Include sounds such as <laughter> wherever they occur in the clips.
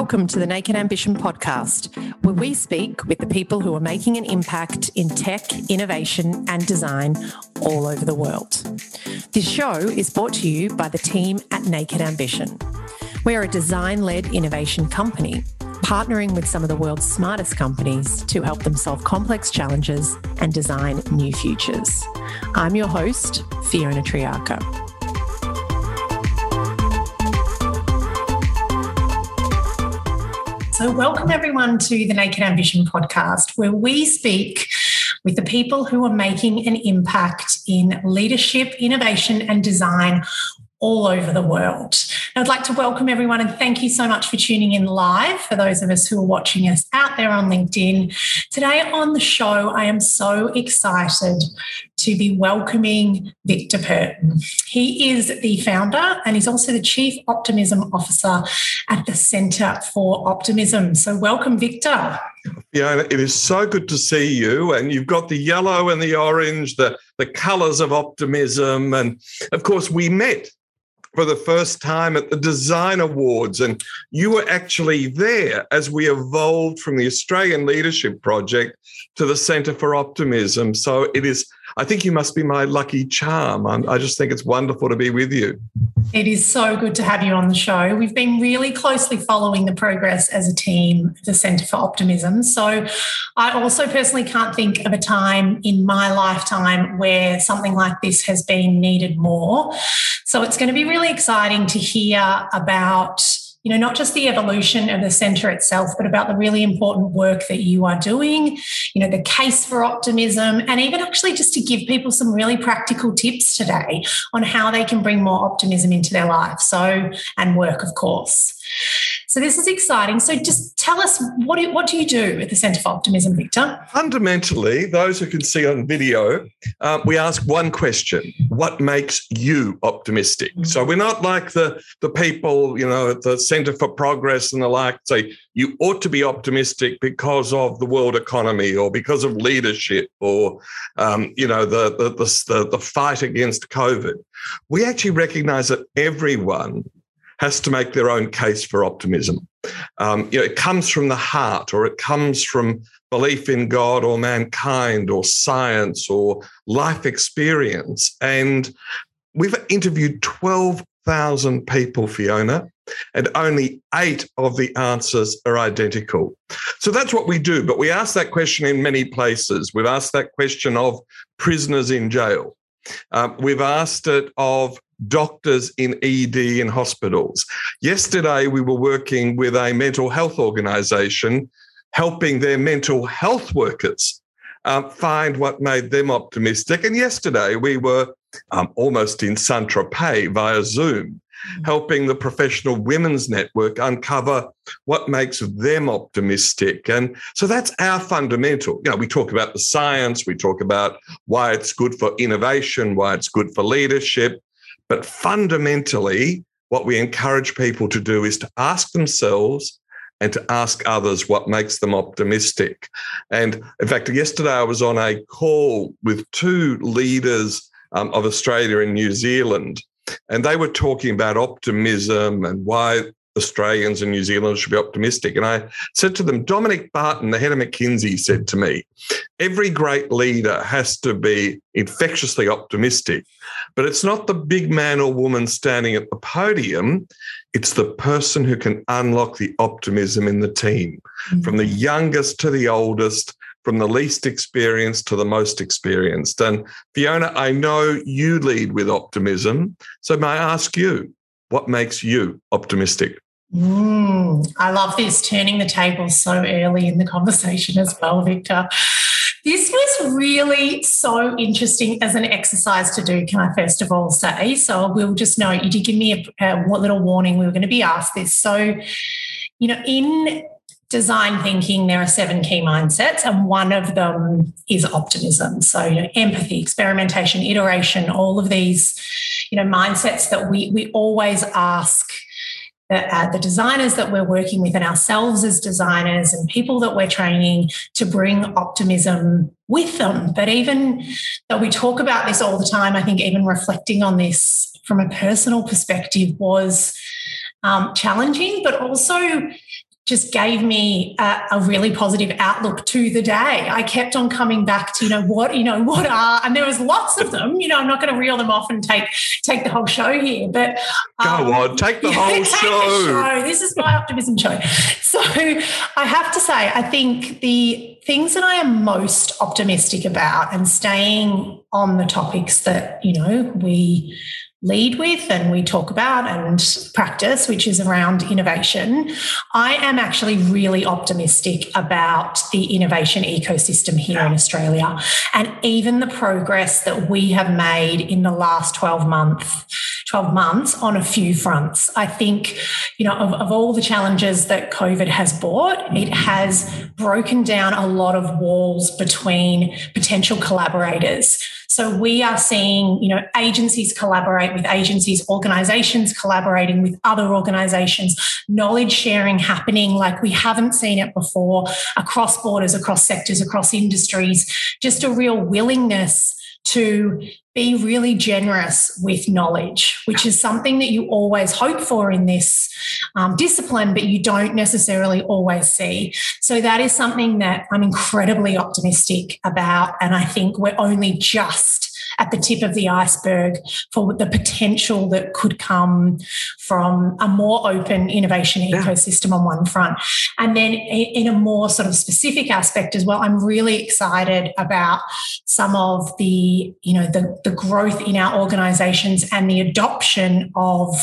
Welcome to the Naked Ambition podcast, where we speak with the people who are making an impact in tech, innovation, and design all over the world. This show is brought to you by the team at Naked Ambition. We are a design led innovation company, partnering with some of the world's smartest companies to help them solve complex challenges and design new futures. I'm your host, Fiona Triarca. So, welcome everyone to the Naked Ambition podcast, where we speak with the people who are making an impact in leadership, innovation, and design all over the world. I'd like to welcome everyone and thank you so much for tuning in live for those of us who are watching us out there on LinkedIn. Today on the show, I am so excited to be welcoming Victor Perton. He is the founder and he's also the Chief Optimism Officer at the Centre for Optimism. So, welcome, Victor. Yeah, it is so good to see you. And you've got the yellow and the orange, the, the colors of optimism. And of course, we met for the first time at the Design Awards. And you were actually there as we evolved from the Australian Leadership Project to the Centre for Optimism. So it is, I think you must be my lucky charm. I'm, i just think it's wonderful to be with you. It is so good to have you on the show. We've been really closely following the progress as a team at the Centre for Optimism. So I also personally can't think of a time in my lifetime where something like this has been needed more. So it's going to be really exciting to hear about you know, not just the evolution of the centre itself, but about the really important work that you are doing, you know, the case for optimism, and even actually just to give people some really practical tips today on how they can bring more optimism into their life. So, and work, of course. So this is exciting. So just tell us what do, what do you do at the Centre for Optimism, Victor? Fundamentally, those who can see on video, uh, we ask one question: What makes you optimistic? Mm-hmm. So we're not like the the people, you know, at the Centre for Progress and the like say you ought to be optimistic because of the world economy or because of leadership or um, you know the, the the the fight against COVID. We actually recognise that everyone has to make their own case for optimism. Um, you know, it comes from the heart, or it comes from belief in God or mankind, or science, or life experience. And we've interviewed 12,000 people, Fiona, and only eight of the answers are identical. So that's what we do. But we ask that question in many places. We've asked that question of prisoners in jail. Um, we've asked it of doctors in ED in hospitals. Yesterday, we were working with a mental health organization helping their mental health workers uh, find what made them optimistic. And yesterday, we were um, almost in Saint Tropez via Zoom. Mm. Helping the Professional Women's Network uncover what makes them optimistic. And so that's our fundamental. You know, we talk about the science, we talk about why it's good for innovation, why it's good for leadership, but fundamentally, what we encourage people to do is to ask themselves and to ask others what makes them optimistic. And in fact, yesterday I was on a call with two leaders um, of Australia and New Zealand, and they were talking about optimism and why Australians and New Zealanders should be optimistic. And I said to them, Dominic Barton, the head of McKinsey, said to me, every great leader has to be infectiously optimistic, but it's not the big man or woman standing at the podium. It's the person who can unlock the optimism in the team, mm-hmm. from the youngest to the oldest, from the least experienced to the most experienced. And Fiona, I know you lead with optimism. So may I ask you, what makes you optimistic? Mm, I love this, turning the tables so early in the conversation as well, Victor. This was really so interesting as an exercise to do, can I first of all say? So I will just note you did give me a, a little warning we were going to be asked this. So, you know, in design thinking, there are seven key mindsets, and one of them is optimism. So, you know, empathy, experimentation, iteration, all of these, you know, mindsets that we we always ask uh, the designers that we're working with and ourselves as designers and people that we're training to bring optimism with them. But even though we talk about this all the time, I think even reflecting on this from a personal perspective was um, challenging, but also just gave me a, a, really positive outlook to the day. I kept on coming back to, you know, what, you know, what are, and there was lots of them, you know, I'm not going to reel them off and take, take the whole show here, but. Um, Go on, take the <laughs> whole show. The show. This is my optimism show. So I have to say, I think the things that I am most optimistic about and staying on the topics that, you know, we, lead with and we talk about and practice, which is around innovation, I am actually really optimistic about the innovation ecosystem here in Australia and even the progress that we have made in the last 12 months 12 months on a few fronts. I think, you know, of, of, all the challenges that COVID has brought, it has broken down a lot of walls between potential collaborators. So we are seeing, you know, agencies collaborate with agencies, organizations collaborating with other organizations, knowledge sharing happening like we haven't seen it before across borders, across sectors, across industries, just a real willingness to be really generous with knowledge, which is something that you always hope for in this um, discipline, but you don't necessarily always see. So, that is something that I'm incredibly optimistic about. And I think we're only just at the tip of the iceberg for the potential that could come from a more open innovation yeah. ecosystem on one front. And then in a more sort of specific aspect as well, I'm really excited about some of the, you know, the, the growth in our organizations and the adoption of,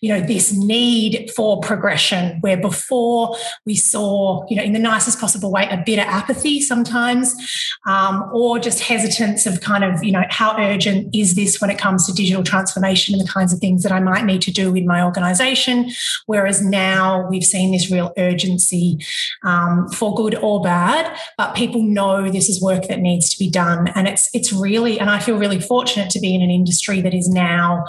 you know, this need for progression where before we saw, you know, in the nicest possible way, a bit of apathy sometimes, um, or just hesitance of kind of, you know, how urgent is this when it comes to digital transformation and the kinds of things that I might need to do in my organization? Whereas now we've seen this real urgency um, for good or bad, but people know this is work that needs to be done. And it's it's really, and I feel really fortunate to be in an industry that is now,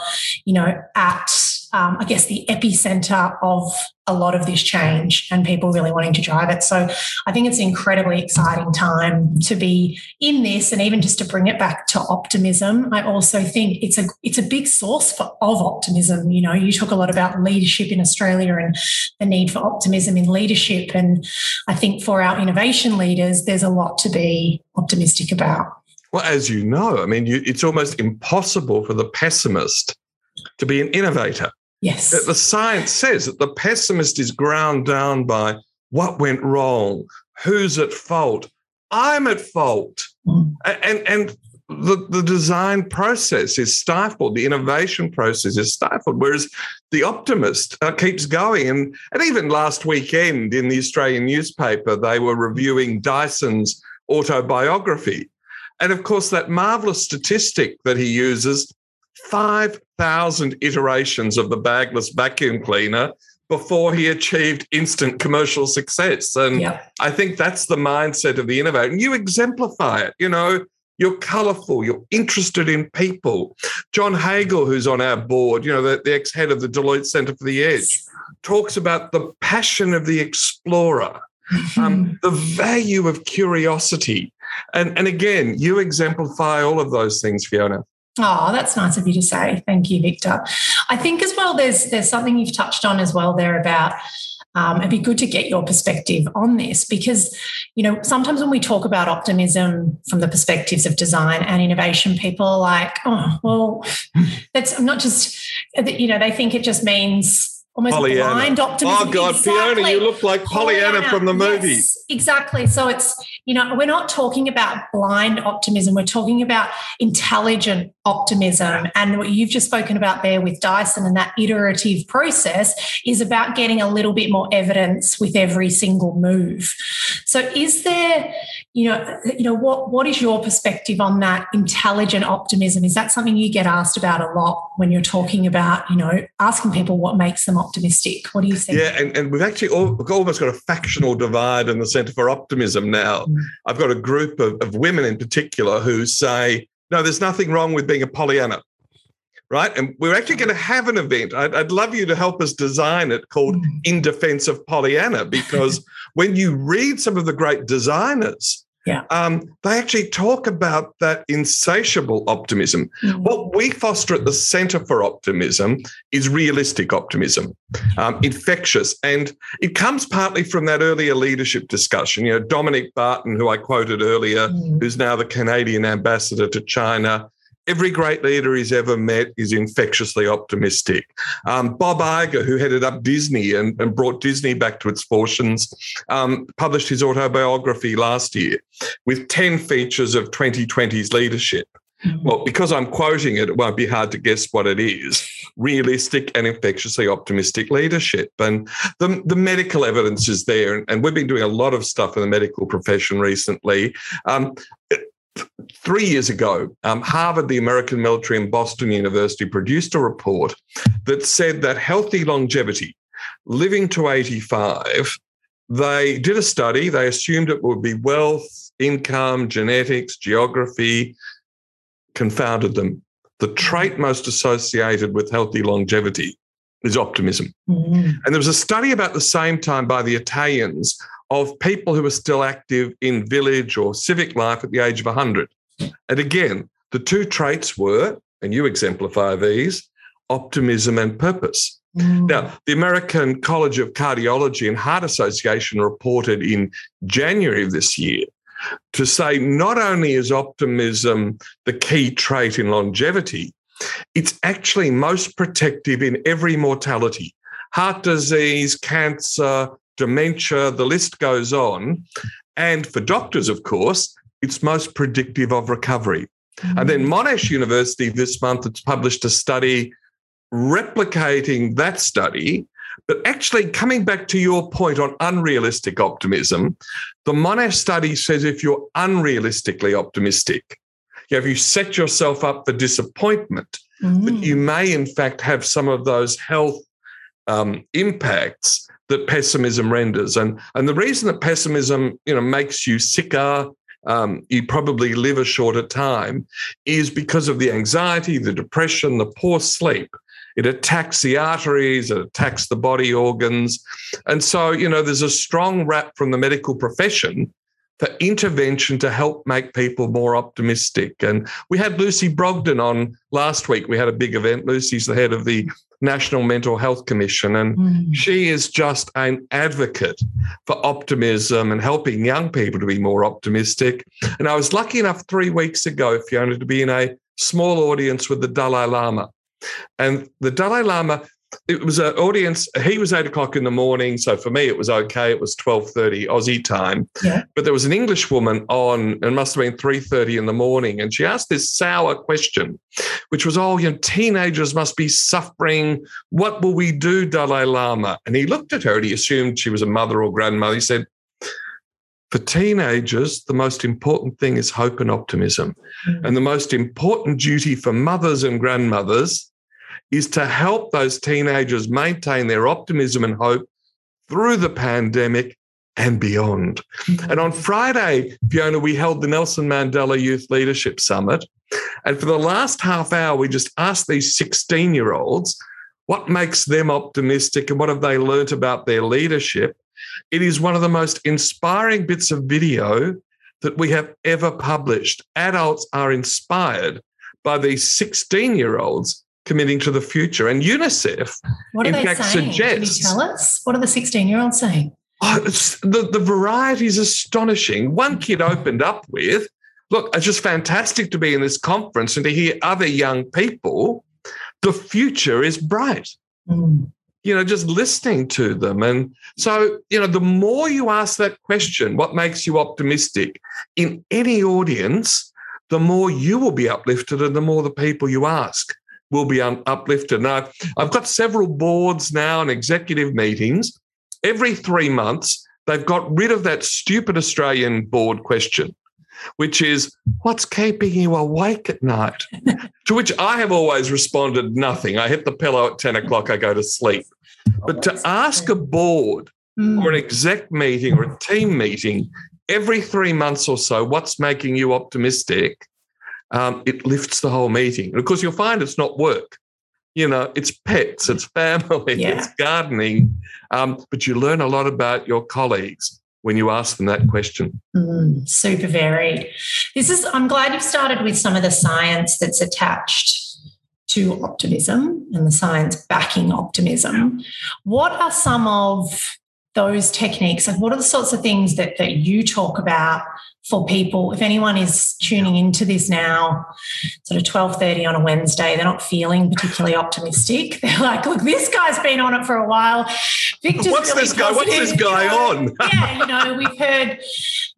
you know, at um, I guess, the epicenter of a lot of this change and people really wanting to drive it. So I think it's an incredibly exciting time to be in this, and even just to bring it back to optimism. I also think it's a it's a big source for, of optimism. You know, you talk a lot about leadership in Australia and the need for optimism in leadership, and I think for our innovation leaders, there's a lot to be optimistic about. Well, as you know, I mean, you, it's almost impossible for the pessimist to be an innovator. Yes. The science says that the pessimist is ground down by what went wrong, who's at fault, I'm at fault. Mm. And, and the, the design process is stifled, the innovation process is stifled, whereas the optimist uh, keeps going. And, and even last weekend in the Australian newspaper, they were reviewing Dyson's autobiography. And of course, that marvelous statistic that he uses 5,000 iterations of the bagless vacuum cleaner before he achieved instant commercial success. And I think that's the mindset of the innovator. And you exemplify it. You know, you're colorful, you're interested in people. John Hagel, who's on our board, you know, the, the ex head of the Deloitte Center for the Edge, talks about the passion of the explorer. Um, the value of curiosity. And, and again, you exemplify all of those things, Fiona. Oh, that's nice of you to say. Thank you, Victor. I think as well, there's there's something you've touched on as well there about um, it'd be good to get your perspective on this because you know sometimes when we talk about optimism from the perspectives of design and innovation people are like oh well <laughs> that's not just you know they think it just means almost Pollyanna. blind optimism. Oh God, exactly. Fiona, you look like Pollyanna, Pollyanna, from the movie. Yes, exactly. So it's you know we're not talking about blind optimism. We're talking about intelligent optimism. And what you've just spoken about there with Dyson and that iterative process is about getting a little bit more evidence with every single move. So is there, you know, you know, what what is your perspective on that intelligent optimism? Is that something you get asked about a lot when you're talking about, you know, asking people what makes them optimistic? What do you think? Yeah, and, and we've actually all, we've almost got a factional divide in the Centre for Optimism now. Mm. I've got a group of, of women in particular who say, no, there's nothing wrong with being a Pollyanna, right? And we're actually going to have an event. I'd, I'd love you to help us design it called mm. In Defense of Pollyanna, because <laughs> when you read some of the great designers, Yeah. Um, they actually talk about that insatiable optimism. Mm. What we foster at the Centre for Optimism is realistic optimism, um, infectious. And it comes partly from that earlier leadership discussion. You know, Dominic Barton, who I quoted earlier, Mm. who's now the Canadian ambassador to China. Every great leader he's ever met is infectiously optimistic. Um, Bob Iger, who headed up Disney and, and brought Disney back to its fortunes, um, published his autobiography last year with 10 features of 2020's leadership. Mm. Well, because I'm quoting it, it won't be hard to guess what it is realistic and infectiously optimistic leadership. And the, the medical evidence is there. And we've been doing a lot of stuff in the medical profession recently. Um, three years ago, um, Harvard, the American military, and Boston University produced a report that said that healthy longevity, living to 85, they did a study. They assumed it would be wealth, income, genetics, geography, confounded them. The trait most associated with healthy longevity is optimism. Mm. And there was a study about the same time by the Italians of people who are still active in village or civic life at the age of 100. And again, the two traits were, and you exemplify these, optimism and purpose. Mm. Now, the American College of Cardiology and Heart Association reported in January of this year to say not only is optimism the key trait in longevity, it's actually most protective in every mortality heart disease, cancer, dementia, the list goes on. And for doctors, of course, it's most predictive of recovery. And then Monash University this month has published a study replicating that study, but actually coming back to your point on unrealistic optimism, the Monash study says if you're unrealistically optimistic, if you set yourself up for disappointment, Mm. that you may in fact have some of those health um, impacts that pessimism renders. And, and the reason that pessimism, you know, makes you sicker, um, you probably live a shorter time, is because of the anxiety, the depression, the poor sleep. It attacks the arteries, it attacks the body organs. And so, you know, there's a strong rap from the medical profession for intervention to help make people more optimistic. And we had Lucy Brogden on last week. We had a big event. Lucy's the head of the National Mental Health Commission, and Mm. she is just an advocate for optimism and helping young people to be more optimistic. And I was lucky enough three weeks ago, Fiona, to be in a small audience with the Dalai Lama. And the Dalai Lama, it was an audience, he was eight o'clock in the morning. So for me, it was okay. It was 12.30 Aussie time. Yeah. But there was an English woman on, and must have been 3.30 in the morning. And she asked this sour question, which was, oh, you know, teenagers must be suffering. What will we do, Dalai Lama? And he looked at her and he assumed she was a mother or grandmother. He said, for teenagers, the most important thing is hope and optimism. Mm. And the most important duty for mothers and grandmothers is to help those teenagers maintain their optimism and hope through the pandemic and beyond. Mm-hmm. And on Friday, Fiona, we held the Nelson Mandela Youth Leadership Summit. And for the last half hour, we just asked these 16 year olds what makes them optimistic and what have they learnt about their leadership. It is one of the most inspiring bits of video that we have ever published. Adults are inspired by these 16 year olds committing to the future. And UNICEF, What are in they fact, saying? Can you tell us? What are the 16 year olds saying? oh, the, the variety is astonishing. One kid opened up with, Look, it's just fantastic to be in this conference and to hear other young people. The future is bright. Mm. you know, just listening to them. And so, you know, the more you ask that question, what makes you optimistic in any audience, the more you will be uplifted and the more the people you ask will be uplifted. Now, I've, I've got several boards now and executive meetings. Every three months, they've got rid of that stupid Australian board question, which is, what's keeping you awake at night? <laughs> to which I have always responded, nothing. I hit the pillow at 10 o'clock, I go to sleep. But to ask a board Mm. or an exec meeting or a team meeting every three months or so, what's making you optimistic? Um, it lifts the whole meeting. And of course, you'll find it's not work. You know, it's pets, it's family, <laughs> Yeah. it's gardening, um, but you learn a lot about your colleagues. when you ask them that question. Mm, super varied. This is, I'm glad you've started with some of the science that's attached to optimism and the science backing optimism. What are some of those techniques? Like, what are the sorts of things that, that you talk about for people? If anyone is tuning into this now, sort of twelve thirty on a Wednesday, they're not feeling particularly optimistic. <laughs> They're like, "Look, this guy's been on it for a while. Victor's what's really this guy? What's this guy on?" <laughs> yeah, you know, we've heard.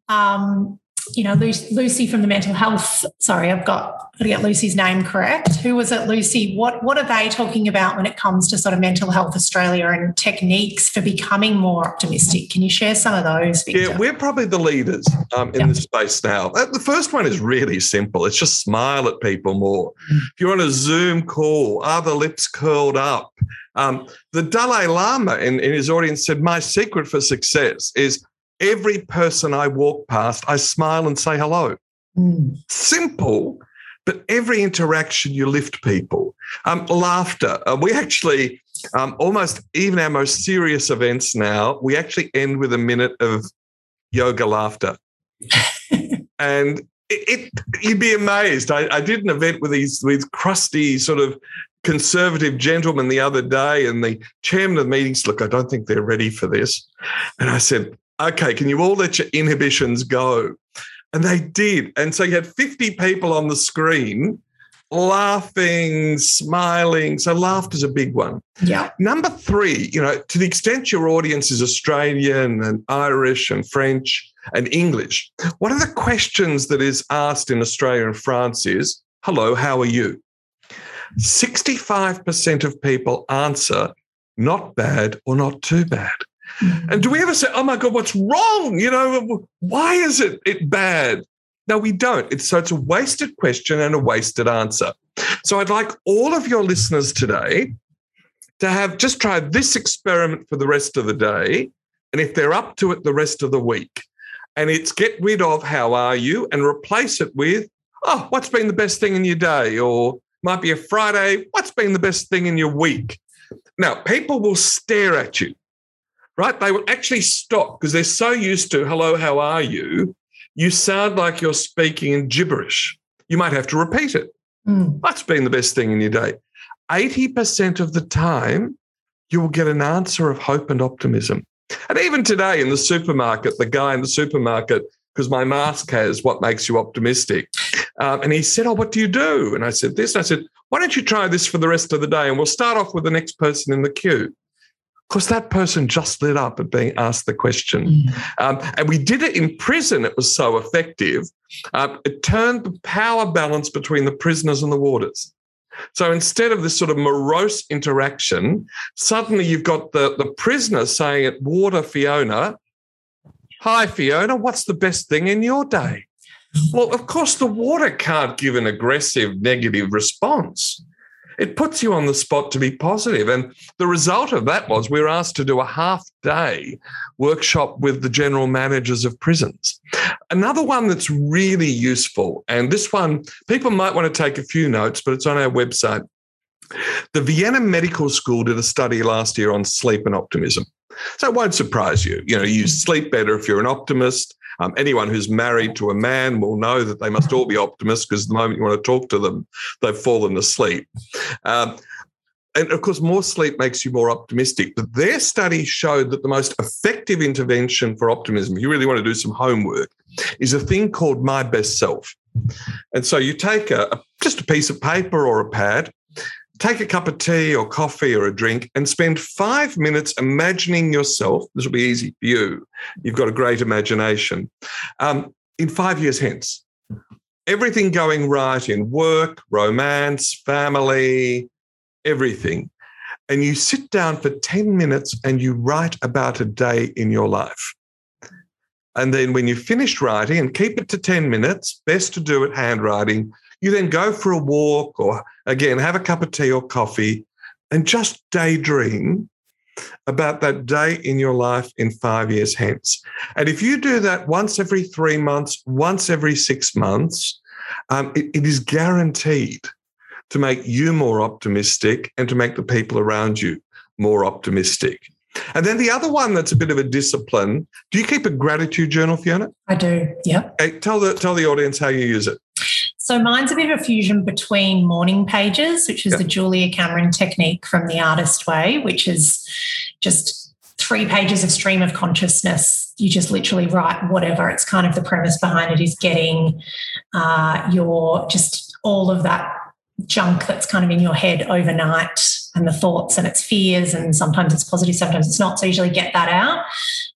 Um, you know, Lucy from the mental health. Sorry, I've got, to get Lucy's name correct. Who was it, Lucy? What What are they talking about when it comes to sort of mental health Australia and techniques for becoming more optimistic? Can you share some of those? Victor? Yeah, we're probably the leaders um, in yep. this space now. Uh, the first one is really simple. It's just smile at people more. If you're on a Zoom call, are the lips curled up? Um, the Dalai Lama in, in his audience said, "My secret for success is." Every person I walk past, I smile and say hello. Mm. Simple, but every interaction you lift people. Um, laughter. Uh, we actually, um, almost even our most serious events now, we actually end with a minute of yoga laughter. <laughs> and it, it, you'd be amazed. I, I, did an event with these with crusty sort of conservative gentlemen the other day, and the chairman of the meeting said, "Look, I don't think they're ready for this." And I said, okay, can you all let your inhibitions go? And they did. And so you had 50 people on the screen laughing, smiling. So laughter's a big one. Yeah. Number three, you know, to the extent your audience is Australian and Irish and French and English, one of the questions that is asked in Australia and France is, hello, how are you? 65% of people answer not bad or not too bad. And do we ever say, oh my God, what's wrong? You know, why is it, it bad? No, we don't. It's, so it's a wasted question and a wasted answer. So I'd like all of your listeners today to have just tried this experiment for the rest of the day. And if they're up to it the rest of the week, and it's get rid of how are you and replace it with, oh, what's been the best thing in your day? Or might be a Friday, what's been the best thing in your week? Now, people will stare at you right? They will actually stop because they're so used to, hello, how are you? You sound like you're speaking in gibberish. You might have to repeat it. Mm. That's been the best thing in your day. 80% of the time, you will get an answer of hope and optimism. And even today in the supermarket, the guy in the supermarket, because my mask has what makes you optimistic. Um, and he said, Oh, what do you do? And I said, This. And I said, Why don't you try this for the rest of the day? And we'll start off with the next person in the queue because that person just lit up at being asked the question. Mm. Um, and we did it in prison, it was so effective. Uh, it turned the power balance between the prisoners and the warders. So instead of this sort of morose interaction, suddenly you've got the, the prisoner saying at Warder Fiona, Hi, Fiona, what's the best thing in your day? Well, of course, the warder can't give an aggressive negative response it puts you on the spot to be positive. And the result of that was we were asked to do a half day workshop with the general managers of prisons. Another one that's really useful, and this one, people might want to take a few notes, but it's on our website. The Vienna Medical School did a study last year on sleep and optimism. So it won't surprise you. You know, you hmm. sleep better if you're an optimist. Um, anyone who's married to a man will know that they must all be optimists because the moment you want to talk to them, they've fallen asleep. Um, and of course, more sleep makes you more optimistic. But their study showed that the most effective intervention for optimism, if you really want to do some homework, is a thing called My Best Self. And so you take a, a just a piece of paper or a pad, take a cup of tea or coffee or a drink and spend five minutes imagining yourself. This will be easy for you. You've got a great imagination. Um, in five years hence, everything going right in work, romance, family, everything. And you sit down for 10 minutes and you write about a day in your life. And then when you finish writing, and keep it to 10 minutes, best to do it handwriting, you then go for a walk or again, have a cup of tea or coffee and just daydream about that day in your life in five years hence. And if you do that once every three months, once every six months, um, it, it is guaranteed to make you more optimistic and to make the people around you more optimistic. And then the other one that's a bit of a discipline. Do you keep a gratitude journal, Fiona? I do. Yep. Hey, tell the tell the audience how you use it. So mine's a bit of a fusion between morning pages, which is yep. the Julia Cameron technique from the Artist Way, which is just three pages of stream of consciousness. You just literally write whatever. It's kind of the premise behind it is getting uh, your just all of that junk that's kind of in your head overnight and the thoughts and its fears and sometimes it's positive sometimes it's not so usually get that out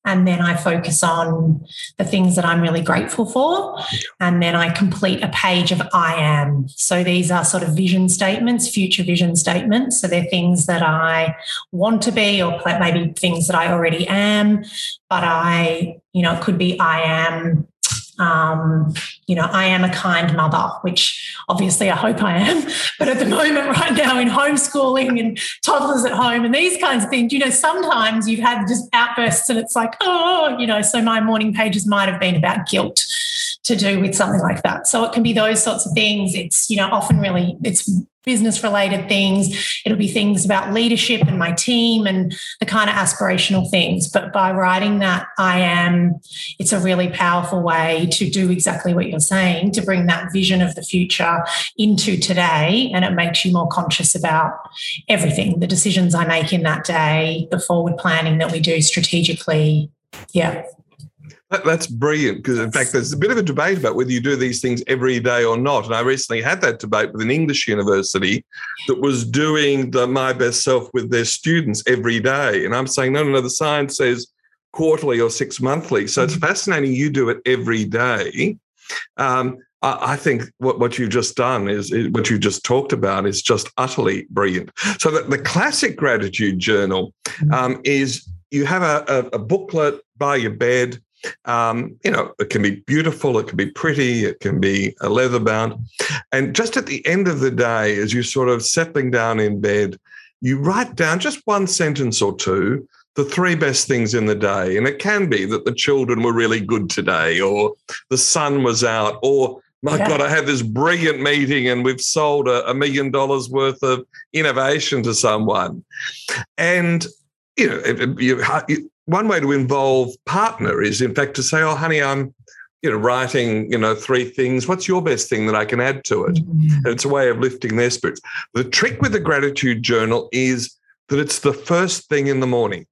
and then i focus on the things that i'm really grateful for. And then i complete a page of i am. So these are sort of vision statements future vision statements. So they're things that i want to be or maybe things that i already am. But i you know it could be i am um, you know, I am a kind mother, which obviously I hope I am. <laughs> But at the moment, right now, in homeschooling and toddlers at home and these kinds of things, you know, sometimes you've had just outbursts and it's like, oh, you know, so my morning pages might have been about guilt to do with something like that. So it can be those sorts of things. It's, you know, often really, it's business related things. It'll be things about leadership and my team and the kind of aspirational things. But by writing that, I am, it's a really powerful way to do exactly what you're saying, to bring that vision of the future into today. And it makes you more conscious about everything the decisions I make in that day, the forward planning that we do strategically. Yeah. That, that's brilliant because, in fact, there's a bit of a debate about whether you do these things every day or not. And I recently had that debate with an English university that was doing the My Best Self with their students every day. And I'm saying, no, no, no, the science says quarterly or six monthly. So it's mm-hmm. fascinating you do it every day. Um, I think what, what you've just done is, is, what you've just talked about is just utterly brilliant. So that the classic gratitude journal mm-hmm. um, is you have a, a, a booklet by your bed um, you know, it can be beautiful, it can be pretty, it can be a leather bound. And just at the end of the day, as you're sort of settling down in bed, you write down just one sentence or two, the three best things in the day. And it can be that the children were really good today, or the sun was out, or my yeah. God, I had this brilliant meeting and we've sold a, a million dollars worth of innovation to someone. And you know, you, you, one way to involve partner is, in fact, to say, "Oh, honey, I'm." You know, writing, you know, three things. What's your best thing that I can add to it? Mm-hmm. it's a way of lifting their spirits. The trick with the gratitude journal is that it's the first thing in the morning.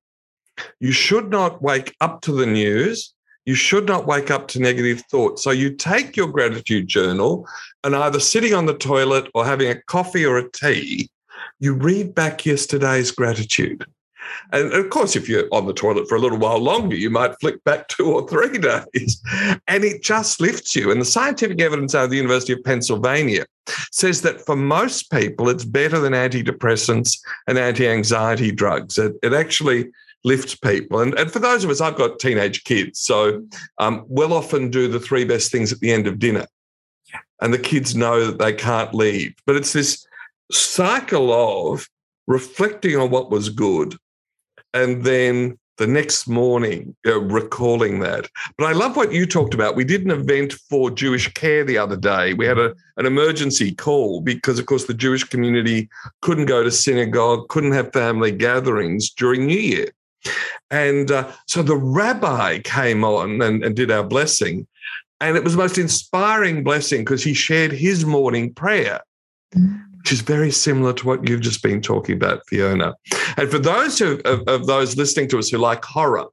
You should not wake up to the news. You should not wake up to negative thoughts. So you take your gratitude journal and either sitting on the toilet or having a coffee or a tea, you read back yesterday's gratitude. And of course, if you're on the toilet for a little while longer, you might flick back <laughs> two or three days. And it just lifts you. And the scientific evidence out of the University of Pennsylvania says that for most people, it's better than antidepressants and anti anxiety drugs. It, it actually lifts people. And, and for those of us, I've got teenage kids. So um, we'll often do the three best things at the end of dinner. And the kids know that they can't leave. But it's this cycle of reflecting on what was good and then the next morning uh, recalling that. But I love what you talked about. We did an event for Jewish Care the other day. We had a, an emergency call because, of course, the Jewish community couldn't go to synagogue, couldn't have family gatherings during New Year. And uh, so the rabbi came on and, and did our blessing. And it was the most inspiring blessing because he shared his morning prayer. Mm-hmm which is very similar to what you've just been talking about, Fiona. And for those who, of, of those listening to us who like horror,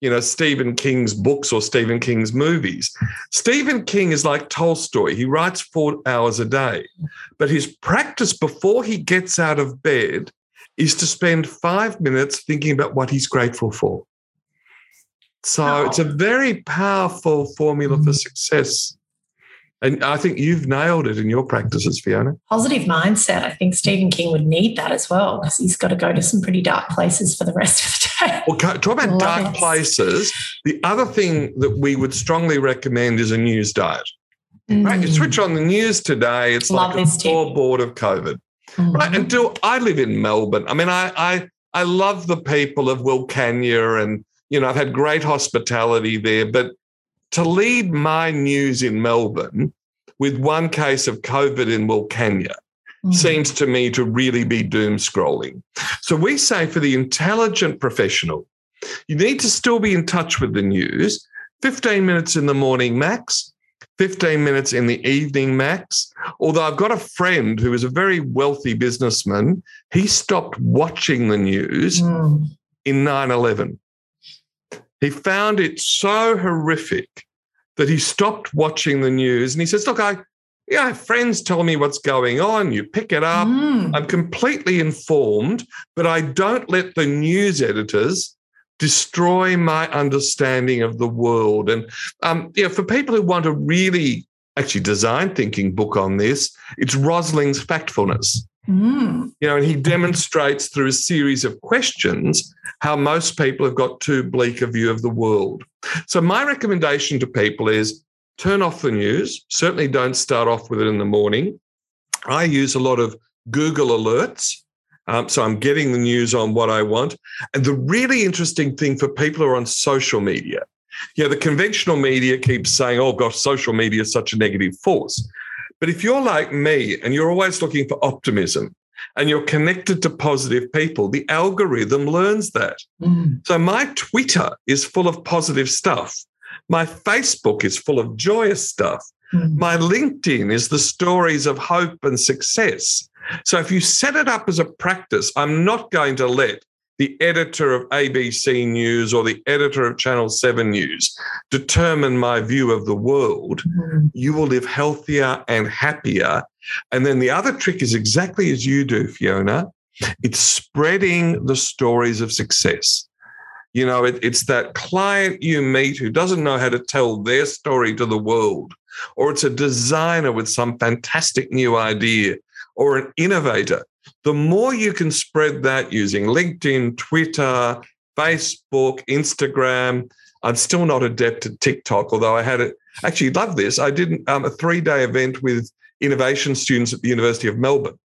you know, Stephen King's books or Stephen King's movies. Stephen King is like Tolstoy. He writes four hours a day, but his practice before he gets out of bed is to spend five minutes thinking about what he's grateful for. So oh. it's a very powerful formula for mm-hmm. success. And I think you've nailed it in your practices, Fiona. Positive mindset. I think Stephen King would need that as well because he's got to go to some pretty dark places for the rest of the day. Well, talk about Love dark it. places. The other thing that we would strongly recommend is a news diet. Mm. Right? You switch on the news today, it's Love like a scoreboard of COVID. Mm. Right. Until I live in Melbourne. I mean, I, I I love the people of Wilcannia and you know, I've had great hospitality there, but to lead my news in Melbourne with one case of COVID in Wilcannia mm. seems to me to really be doom scrolling. So we say for the intelligent professional, you need to still be in touch with the news, 15 minutes in the morning max, 15 minutes in the evening max. Although I've got a friend who is a very wealthy businessman, he stopped watching the news mm. in 9 11. He found it so horrific that he stopped watching the news and he says, Look, I, yeah, friends tell me what's going on. You pick it up. Mm. I'm completely informed, but I don't let the news editors destroy my understanding of the world. And um, you know, for people who want a really actually design thinking book on this, it's Rosling's Factfulness. Mm. You know, and he demonstrates through a series of questions how most people have got too bleak a view of the world. So my recommendation to people is turn off the news. Certainly don't start off with it in the morning. I use a lot of Google alerts. Um, so I'm getting the news on what I want. And the really interesting thing for people who are on social media, you know, the conventional media keeps saying, oh gosh, social media is such a negative force. But if you're like me and you're always looking for optimism and you're connected to positive people, the algorithm learns that. Mm. So my Twitter is full of positive stuff. My Facebook is full of joyous stuff. Mm. My LinkedIn is the stories of hope and success. So if you set it up as a practice, I'm not going to let the editor of ABC News or the editor of Channel 7 News determine my view of the world, mm. you will live healthier and happier. And then the other trick is exactly as you do, Fiona it's spreading the stories of success. You know, it, it's that client you meet who doesn't know how to tell their story to the world, or it's a designer with some fantastic new idea, or an innovator the more you can spread that using LinkedIn, Twitter, Facebook, Instagram. I'm still not adept at TikTok, although I had it. Actually, love this. I did um, a three day event with innovation students at the University of Melbourne,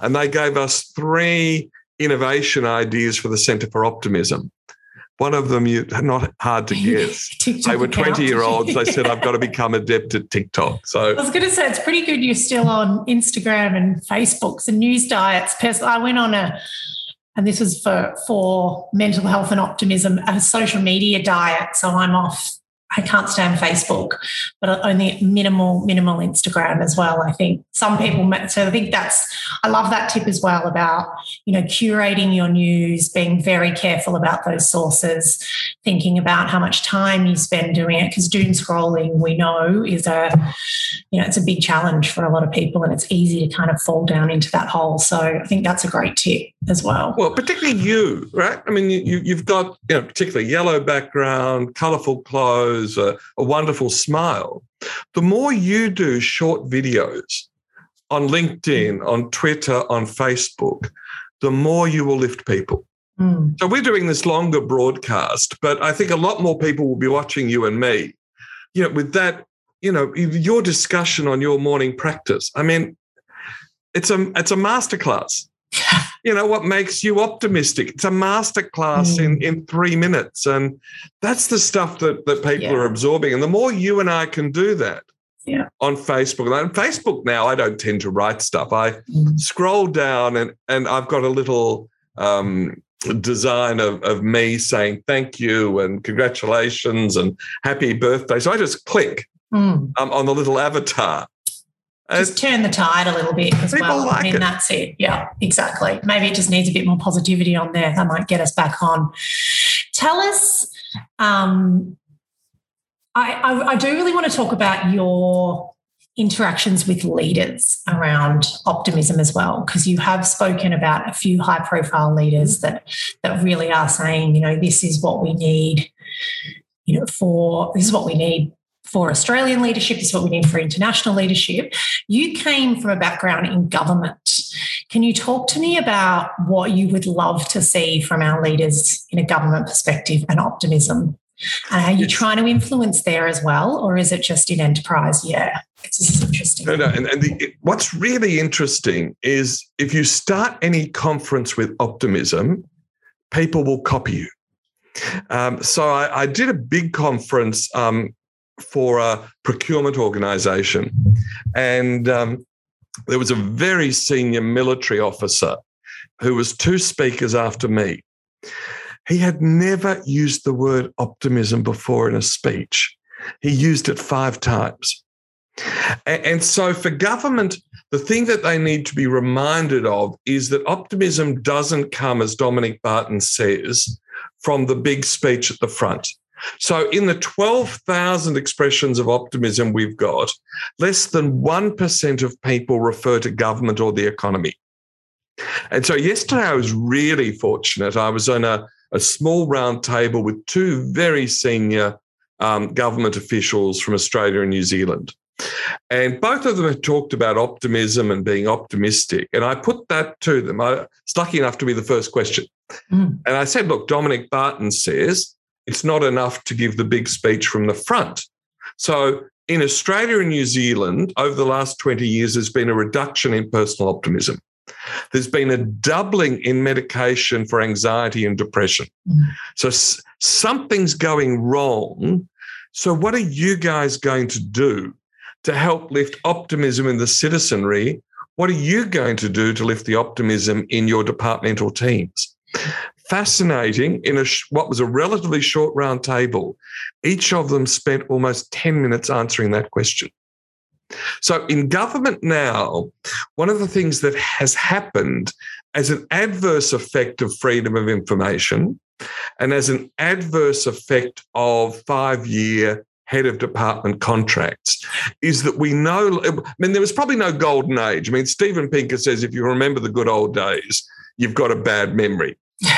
and they gave us three innovation ideas for the Centre for Optimism. One of them, you not hard to <laughs> guess. they were twenty year olds. They said, "I've got to <laughs> become adept at TikTok." So I was going to say it's pretty good. You're still on Instagram and Facebooks and news diets. I went on a, and this was for for mental health and optimism, a social media diet. So I'm off I can't stand Facebook, but only minimal, minimal Instagram as well. I think some people, so I think that's, I love that tip as well about, you know, curating your news, being very careful about those sources, thinking about how much time you spend doing it. Because doom scrolling, we know, is a, you know, it's a big challenge for a lot of people and it's easy to kind of fall down into that hole. So I think that's a great tip as well. Well, particularly you, right? I mean, you, you've got, you know, particularly yellow background, colorful clothes a, a wonderful smile. The more you do short videos on LinkedIn, on Twitter, on Facebook, the more you will lift people. Mm. So we're doing this longer broadcast, but I think a lot more people will be watching you and me. You know, with that, you know, your discussion on your morning practice. I mean, it's a it's a masterclass. <laughs> you know what makes you optimistic it's a masterclass mm. in in three minutes and that's the stuff that that people yeah. are absorbing and the more you and i can do that yeah. on facebook and on facebook now i don't tend to write stuff i mm. scroll down and and i've got a little um, design of, of me saying thank you and congratulations and happy birthday so i just click mm. um, on the little avatar just turn the tide a little bit as well. Like I mean, it. that's it. Yeah, exactly. Maybe it just needs a bit more positivity on there. That might get us back on. Tell us. Um, I, I, I do really want to talk about your interactions with leaders around optimism as well because you have spoken about a few high profile leaders that that really are saying you know this is what we need you know for this is what we need for Australian leadership, this is what we need for international leadership. You came from a background in government. Can you talk to me about what you would love to see from our leaders in a government perspective and optimism? And are you trying to influence there as well, or is it just in enterprise? Yeah, this is interesting. No, no. And, and the, what's really interesting is if you start any conference with optimism, people will copy you. Um, so I, I, did a big conference um, for a procurement organization. And um, there was a very senior military officer who was two speakers after me. He had never used the word optimism before in a speech. He used it five times. And so, for government, the thing that they need to be reminded of is that optimism doesn't come, as Dominic Barton says, from the big speech at the front. So, in the 12,000 expressions of optimism we've got, less than 1% of people refer to government or the economy. And so, yesterday I was really fortunate. I was on a, a small round table with two very senior um, government officials from Australia and New Zealand. And both of them had talked about optimism and being optimistic. And I put that to them. I was lucky enough to be the first question. Mm. And I said, look, Dominic Barton says it's not enough to give the big speech from the front. So in Australia and New Zealand, over the last 20 years, there's been a reduction in personal optimism. There's been a doubling in medication for anxiety and depression. Mm. So something's going wrong. So, what are you guys going to do to help lift optimism in the citizenry? What are you going to do to lift the optimism in your departmental teams? Fascinating. In a what was a relatively short round table, each of them spent almost 10 minutes answering that question. So, in government now, one of the things that has happened as an adverse effect of freedom of information and as an adverse effect of five year head of department contracts is that we know, I mean, there was probably no golden age. I mean, Steven Pinker says if you remember the good old days, you've got a bad memory. <laughs>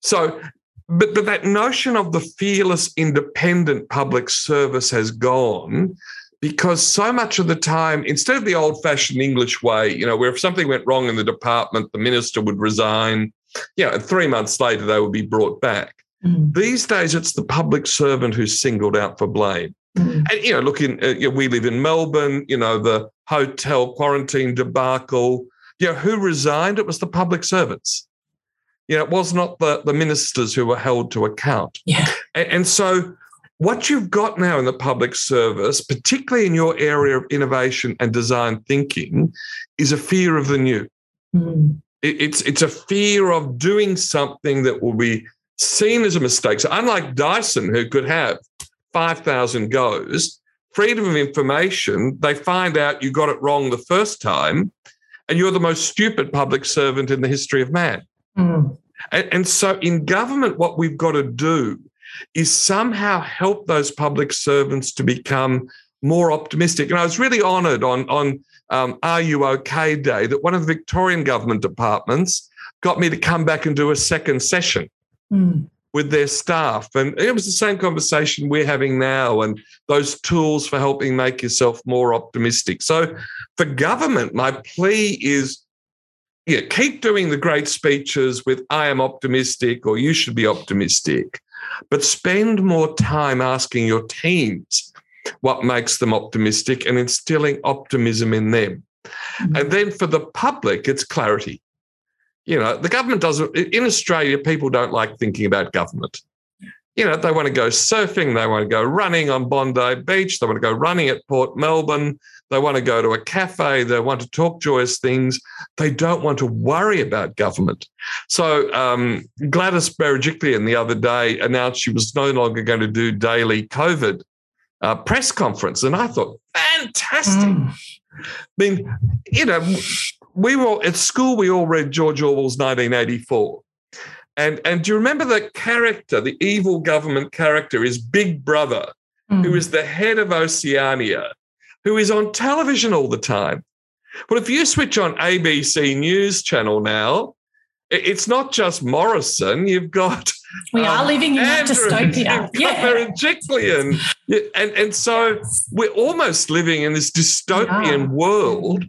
so, but, but that notion of the fearless, independent public service has gone because so much of the time, instead of the old fashioned English way, you know, where if something went wrong in the department, the minister would resign, you know, and three months later they would be brought back. Mm. These days, it's the public servant who's singled out for blame. Mm. And, you know, look, in, uh, you know, we live in Melbourne, you know, the hotel quarantine debacle, you know, who resigned? It was the public servants. You know, it was not the, the ministers who were held to account. Yeah. And, and so what you've got now in the public service, particularly in your area of innovation and design thinking, is a fear of the new. Mm. It, it's it's a fear of doing something that will be seen as a mistake. So unlike Dyson, who could have five thousand goes, freedom of information, they find out you got it wrong the first time, and you're the most stupid public servant in the history of man. Mm. And, and so in government, what we've got to do is somehow help those public servants to become more optimistic. And I was really honoured on on um, Are You OK Day that one of the Victorian government departments got me to come back and do a second session. Mm. With their staff. And it was the same conversation we're having now, and those tools for helping make yourself more optimistic. So, for government, my plea is yeah, keep doing the great speeches with I am optimistic or you should be optimistic but spend more time asking your teams what makes them optimistic and instilling optimism in them. Mm-hmm. And then for the public, it's clarity. You know, the government doesn't, in Australia, people don't like thinking about government. You know, they want to go surfing, they want to go running on Bondi Beach, they want to go running at Port Melbourne, they want to go to a cafe. They want to talk joyous things. They don't want to worry about government. So um, Gladys Berejiklian the other day announced she was no longer going to do daily COVID uh, press conference. And I thought, fantastic. Mm. I mean, you know, we were at school, we all read George Orwell's 1984. And, and do you remember the character, the evil government character is Big Brother, mm. who is the head of Oceania who is on television all the time. But if you switch on ABC News channel now, it's not just Morrison. You've got we um, are living in that dystopia. Yeah. And, and so we're almost living in this dystopian world.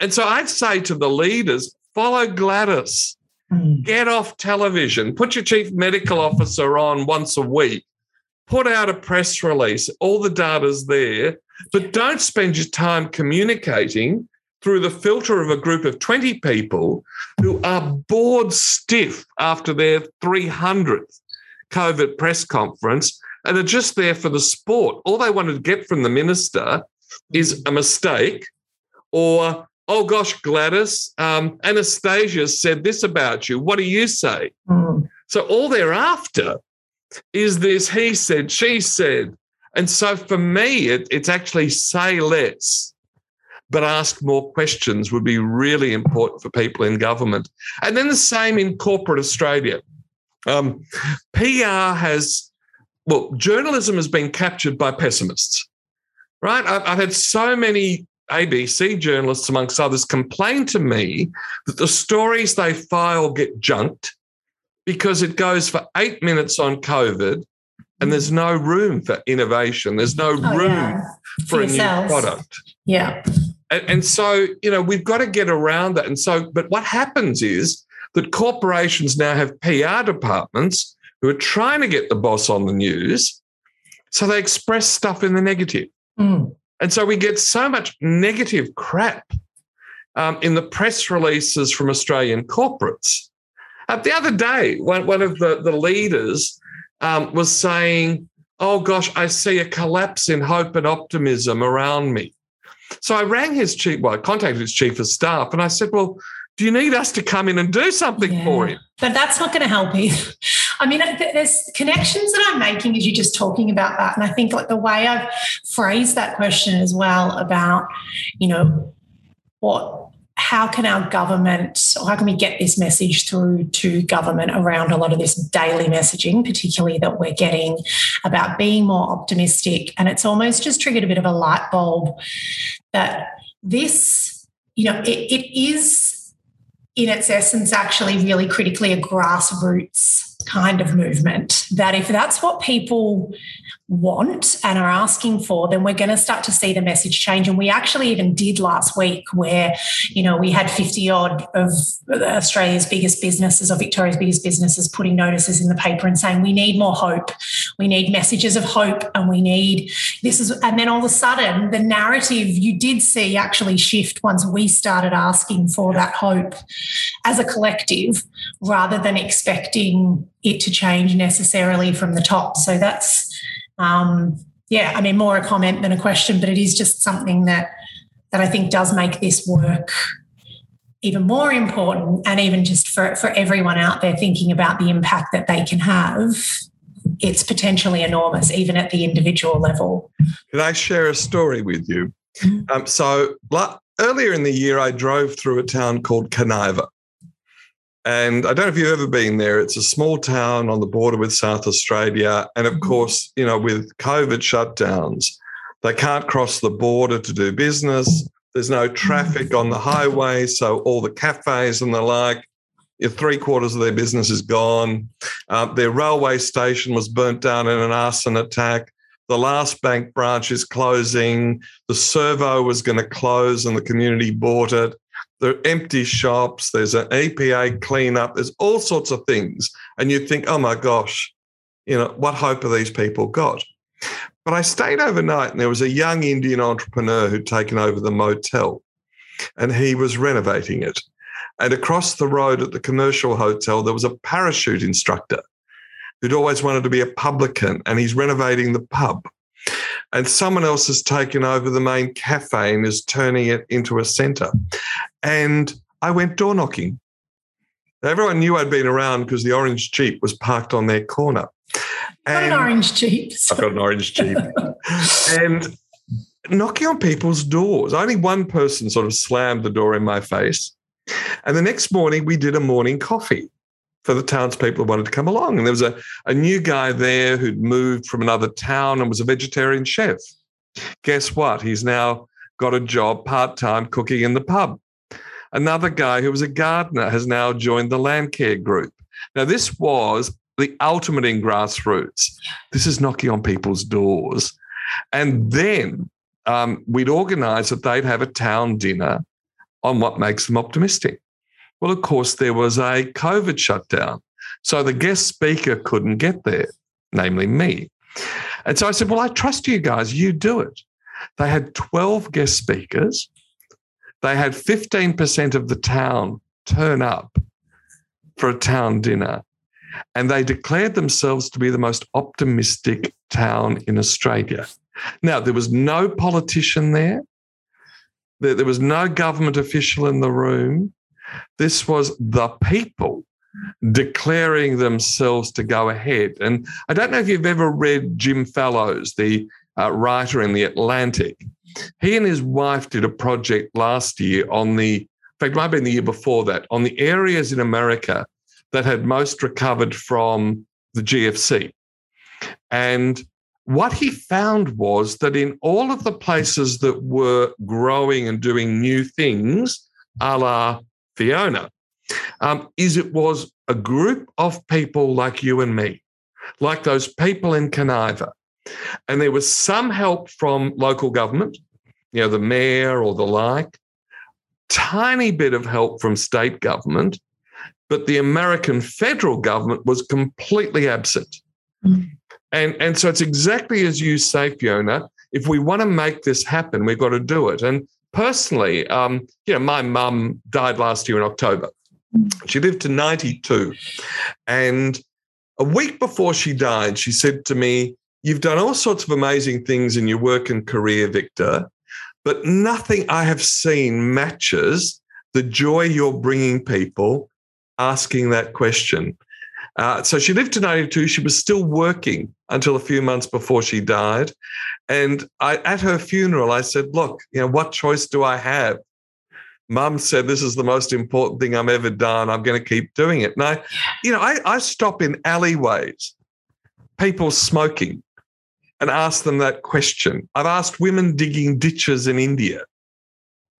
And so I'd say to the leaders, follow Gladys. Mm. Get off television. Put your chief medical officer on once a week. Put out a press release. All the data's there. But don't spend your time communicating through the filter of a group of 20 people who are bored stiff after their 300th COVID press conference and are just there for the sport. All they want to get from the minister is a mistake or oh gosh, Gladys, um, Anastasia said this about you. What do you say? Mm. So all they're after is this he said, she said. And so for me, it, it's actually say less, but ask more questions would be really important for people in government. And then the same in corporate Australia. Um, PR has, well, journalism has been captured by pessimists, right? I've, I've had so many ABC journalists, amongst others, complain to me that the stories they file get junked because it goes for eight minutes on COVID and there's no room for innovation. There's no oh, room yeah. for, for a new product. Yeah. And, and so, you know, we've got to get around that. And so, but what happens is that corporations now have PR departments who are trying to get the boss on the news. So they express stuff in the negative. Mm. And so we get so much negative crap um, in the press releases from Australian corporates. Uh, the other day, one, one of the, the leaders um, was saying, Oh gosh, I see a collapse in hope and optimism around me. So I rang his chief, well, I contacted his chief of staff and I said, Well, do you need us to come in and do something yeah, for him? But that's not going to help either. I mean, there's connections that I'm making as you're just talking about that. And I think like the way I've phrased that question as well about, you know, what how can our government or how can we get this message through to government around a lot of this daily messaging particularly that we're getting about being more optimistic and it's almost just triggered a bit of a light bulb that this you know it, it is in its essence, actually really critically a grassroots kind of movement. That if that's what people want and are asking for, then we're going to start to see the message change. And we actually even did last week where, you know, we had 50 odd of Australia's biggest businesses or Victoria's biggest businesses putting notices in the paper and saying, we need more hope. We need messages of hope and we need this is, and then all of a sudden the narrative you did see actually shift once we started asking for that hope as a collective rather than expecting it to change necessarily from the top. So that's, um, yeah, I mean, more a comment than a question, but it is just something that that I think does make this work even more important, and even just for for everyone out there thinking about the impact that they can have. It's potentially enormous, even at the individual level. Can I share a story with you? Mm-hmm. Um, so, earlier in the year, I drove through a town called Kaniva. And I don't know if you've ever been there. It's a small town on the border with South Australia. And of mm-hmm. course, you know, with COVID shutdowns, they can't cross the border to do business. There's no traffic on the highway. So all the cafes and the like, three quarters of their business is gone. Uh, their railway station was burnt down in an arson attack. The last bank branch is closing. The servo was going to close and the community bought it there are empty shops, there's an EPA cleanup, there's all sorts of things. And you'd think, oh my gosh, you know, what hope are these people got? But I stayed overnight and there was a young Indian entrepreneur who'd taken over the motel and he was renovating it. And across the road at the commercial hotel, there was a parachute instructor who'd always wanted to be a publican and he's renovating the pub and someone else has taken over the main cafe and is turning it into a centre. And I went door knocking. Everyone knew I'd been around because the orange Jeep was parked on their corner. Got an orange Jeep. I've got an orange Jeep. <laughs> and knocking on people's doors. Only one person sort of slammed the door in my face. And the next morning, we did a morning coffee for the townspeople who wanted to come along. And there was a, a new guy there who'd moved from another town and was a vegetarian chef. Guess what? He's now got a job part time cooking in the pub. Another guy who was a gardener has now joined the Landcare group. Now, this was the ultimate in grassroots. This is knocking on people's doors. And then um, we'd organise that they'd have a town dinner on what makes them optimistic. Well, of course, there was a COVID shutdown. So the guest speaker couldn't get there, namely me. And so I said, Well, I trust you guys, you do it. They had 12 guest speakers. They had 15% of the town turn up for a town dinner. And they declared themselves to be the most optimistic town in Australia. Now, there was no politician there. There, was no government official in the room. This was the people declaring themselves to go ahead. And I don't know if you've ever read Jim Fallows, the uh, writer in The Atlantic. He and his wife did a project last year on the, in fact, it might have been the year before that, on the areas in America that had most recovered from the GFC. And what he found was that in all of the places that were growing and doing new things, a la Fiona, um, is it was a group of people like you and me, like those people in Kaniva. And there was some help from local government, you know, the mayor or the like, tiny bit of help from state government, but the American federal government was completely absent. Mm. And, and so it's exactly as you say, Fiona. If we want to make this happen, we've got to do it. And personally, um, you know, my mum died last year in October. She lived to 92. And a week before she died, she said to me, You've done all sorts of amazing things in your work and career, Victor, but nothing I have seen matches the joy you're bringing people asking that question. Uh, so she lived to 92. She was still working until a few months before she died. And I, at her funeral, I said, Look, you know, what choice do I have? Mum said, This is the most important thing I've ever done. I'm going to keep doing it. And I, you know, I, I stop in alleyways, people smoking, and ask them that question. I've asked women digging ditches in India.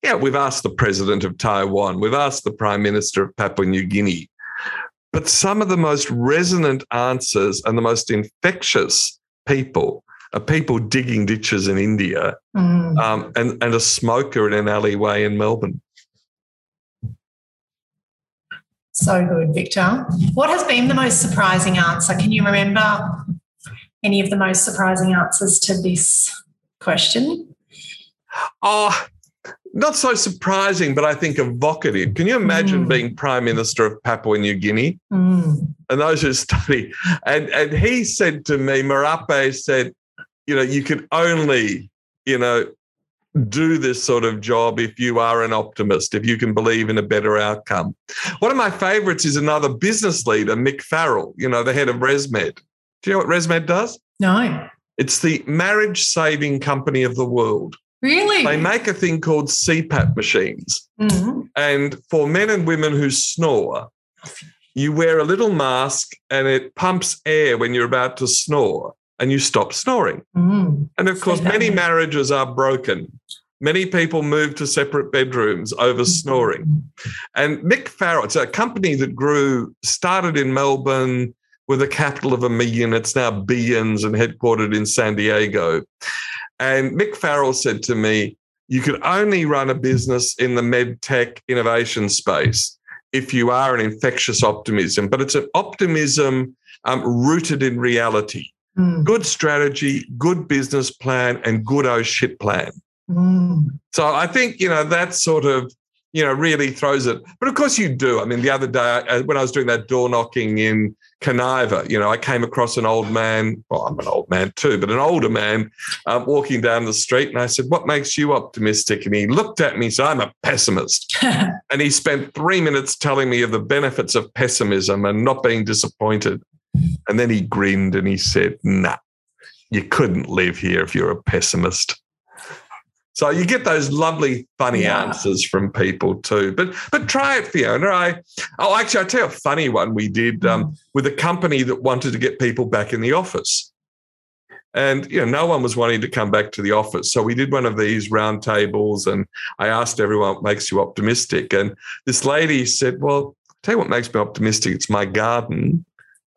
Yeah, we've asked the president of Taiwan, we've asked the prime minister of Papua New Guinea. But some of the most resonant answers and the most infectious people are people digging ditches in India mm. um, and, and a smoker in an alleyway in Melbourne. So good, Victor. What has been the most surprising answer? Can you remember any of the most surprising answers to this question? Oh, not so surprising, but I think evocative. Can you imagine mm. being Prime Minister of Papua New Guinea? Mm. And those who study, and, and he said to me, Marape said, you know, you can only, you know, do this sort of job if you are an optimist, if you can believe in a better outcome. One of my favorites is another business leader, Mick Farrell, you know, the head of ResMed. Do you know what ResMed does? No. It's the marriage saving company of the world. Really? They make a thing called CPAP machines. Mm-hmm. And for men and women who snore, you wear a little mask and it pumps air when you're about to snore and you stop snoring. Mm-hmm. And of course, many marriages are broken. Many people move to separate bedrooms over mm-hmm. snoring. And Mick Farrell, it's a company that grew, started in Melbourne with a capital of a million. It's now billions and headquartered in San Diego. And Mick Farrell said to me, You could only run a business in the med tech innovation space if you are an infectious optimism, but it's an optimism um, rooted in reality. Mm. Good strategy, good business plan, and good oh shit plan. Mm. So I think, you know, that sort of, you know, really throws it. But of course you do. I mean, the other day uh, when I was doing that door knocking in Kaniva. You know, I came across an old man. Well, I'm an old man too, but an older man um, walking down the street. And I said, What makes you optimistic? And he looked at me and said, I'm a pessimist. <laughs> and he spent three minutes telling me of the benefits of pessimism and not being disappointed. And then he grinned and he said, Nah, you couldn't live here if you're a pessimist. So you get those lovely, funny yeah. answers from people too. But but try it, Fiona. I oh, actually, I tell you a funny one we did um, mm. with a company that wanted to get people back in the office, and you know, no one was wanting to come back to the office. So we did one of these roundtables, and I asked everyone what makes you optimistic. And this lady said, "Well, I'll tell you what makes me optimistic. It's my garden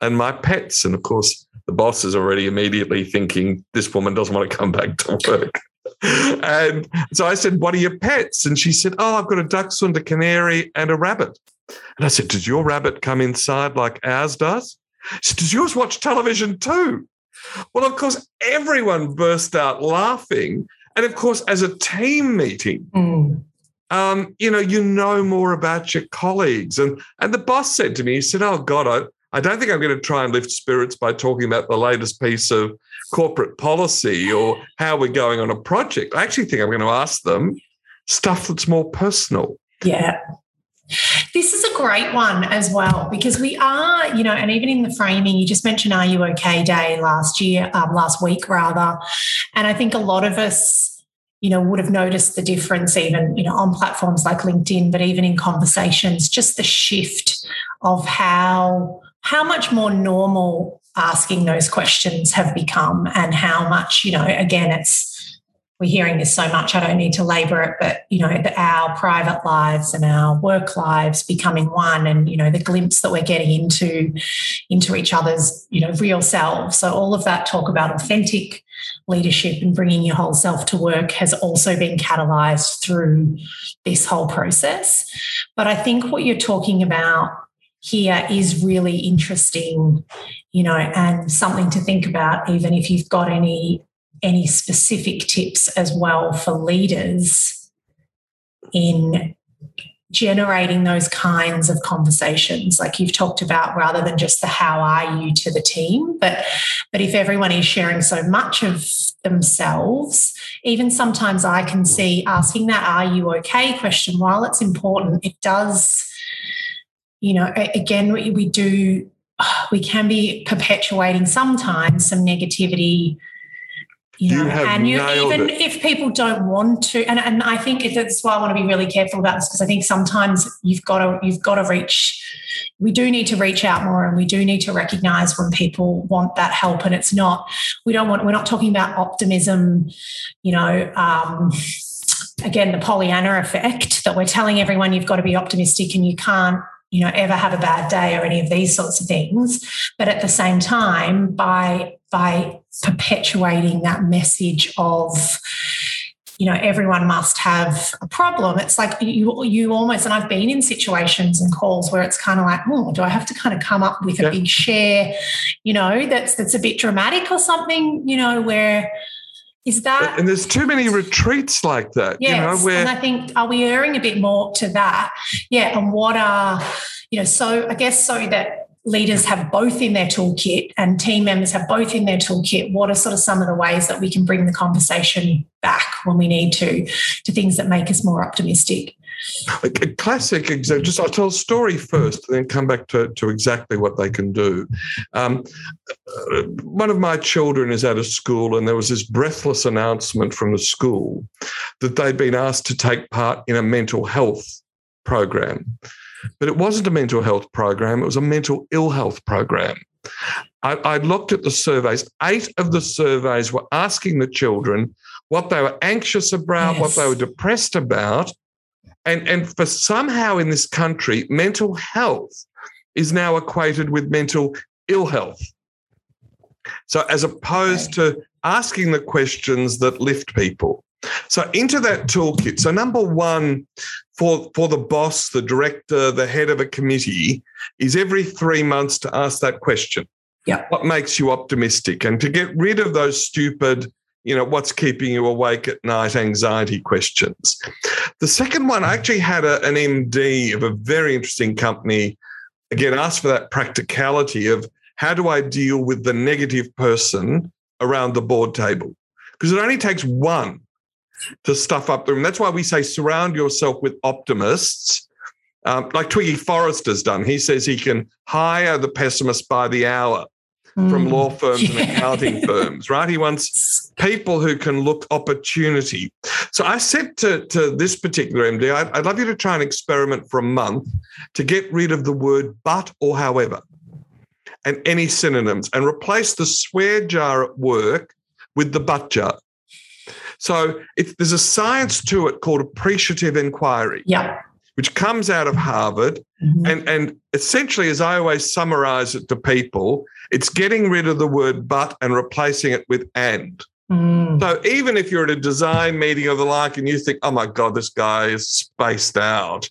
and my pets." And of course, the boss is already immediately thinking this woman doesn't want to come back to work <laughs> and so I said, What are your pets? And she said, Oh, I've got a dachshund, a canary, and a rabbit. And I said, Does your rabbit come inside like ours does? She said, Does yours watch television too? Well, of course, everyone burst out laughing. And of course, as a team meeting, mm. um, you know, you know more about your colleagues. And and the boss said to me, he said, Oh God, I, don't think I'm going to try and lift spirits by talking about the latest piece of corporate policy or how we're going on a project. I actually think I'm going to ask them stuff that's more personal. Yeah. This is a great one as well because we are, you know, and even in the framing, you just mentioned Are You OK Day last year, um, last week rather. And I think a lot of us, you know, would have noticed the difference even, you know, on platforms like LinkedIn, but even in conversations, just the shift of how how much more normal asking those questions have become and how much, you know, again, it's we're hearing this so much, I don't need to labor it, but you know, our private lives and our work lives becoming one, and you know, the glimpse that we're getting into into each other's you know real selves. So all of that talk about authentic leadership and bringing your whole self to work has also been catalyzed through this whole process. But I think what you're talking about here is really interesting, you know, and something to think about, even if you've got any any specific tips as well for leaders in generating those kinds of conversations. Like you've talked about rather than just the how are you to the team but but if everyone is sharing so much of themselves even sometimes i can see asking that are you okay? question while it's important it does you know again we, we do <sighs> we can be perpetuating sometimes some negativity you know, you and you, even it. if people don't want to, and, and I think that's why I want to be really careful about this because I think sometimes you've got to you've got to reach. We do need to reach out more, and we do need to recognize when people want that help. And it's not we don't want. We're not talking about optimism, you know. Um, again, the Pollyanna effect that we're telling everyone you've got to be optimistic and you can't you know ever have a bad day or any of these sorts of things. But at the same time by by perpetuating that message of you know everyone must have a problem it's like you you almost and i've been in situations and calls where it's kind of like oh do i have to kind of come up with a big share? You know that's that's a bit dramatic or something you know where is that and there's too many retreats like that yes, you know where and i think are we erring a bit more to that? Yeah and what are you know so i guess so that leaders have both in their toolkit and team members have both in their toolkit what are sort of some of the ways that we can bring the conversation back when we need to to things that make us more optimistic a classic example, just I'll tell a story first and then come back to, to exactly what they can do. Um, uh, one of my children is at a school, and there was this breathless announcement from the school that they'd been asked to take part in a mental health program. But it wasn't a mental health program, it was a mental ill health program. I, I looked at the surveys. Eight of the surveys were asking the children what they were anxious about, yes. what they were depressed about, and, and for somehow in this country, mental health is now equated with mental ill health. So, as opposed to asking the questions that lift people. So, into that toolkit. So, number one for, for the boss, the director, the head of a committee is every three months to ask that question. Yeah. What makes you optimistic? And to get rid of those stupid you know, what's keeping you awake at night anxiety questions. The second one, I actually had a, an MD of a very interesting company, again, asked for that practicality of how do I deal with the negative person around the board table? Because it only takes one to stuff up the room. That's why we say surround yourself with optimists. Um, like Twiggy Forrester's done. He says he can hire the pessimist by the hour from mm. law firms yeah. and accounting <laughs> firms, right? He wants people who can look opportunity. So I said to, to this particular MD, I'd, I'd love you to try and experiment for a month to get rid of the word but or however and any synonyms and replace the swear jar at work with the but jar. So if there's a science to it called appreciative inquiry. Yeah which comes out of Harvard. Mm-hmm. And, and essentially, as I always summarize it to people, it's getting rid of the word but and replacing it with and. Mm. So even if you're at a design meeting or the like and you think, oh my God, this guy is spaced out,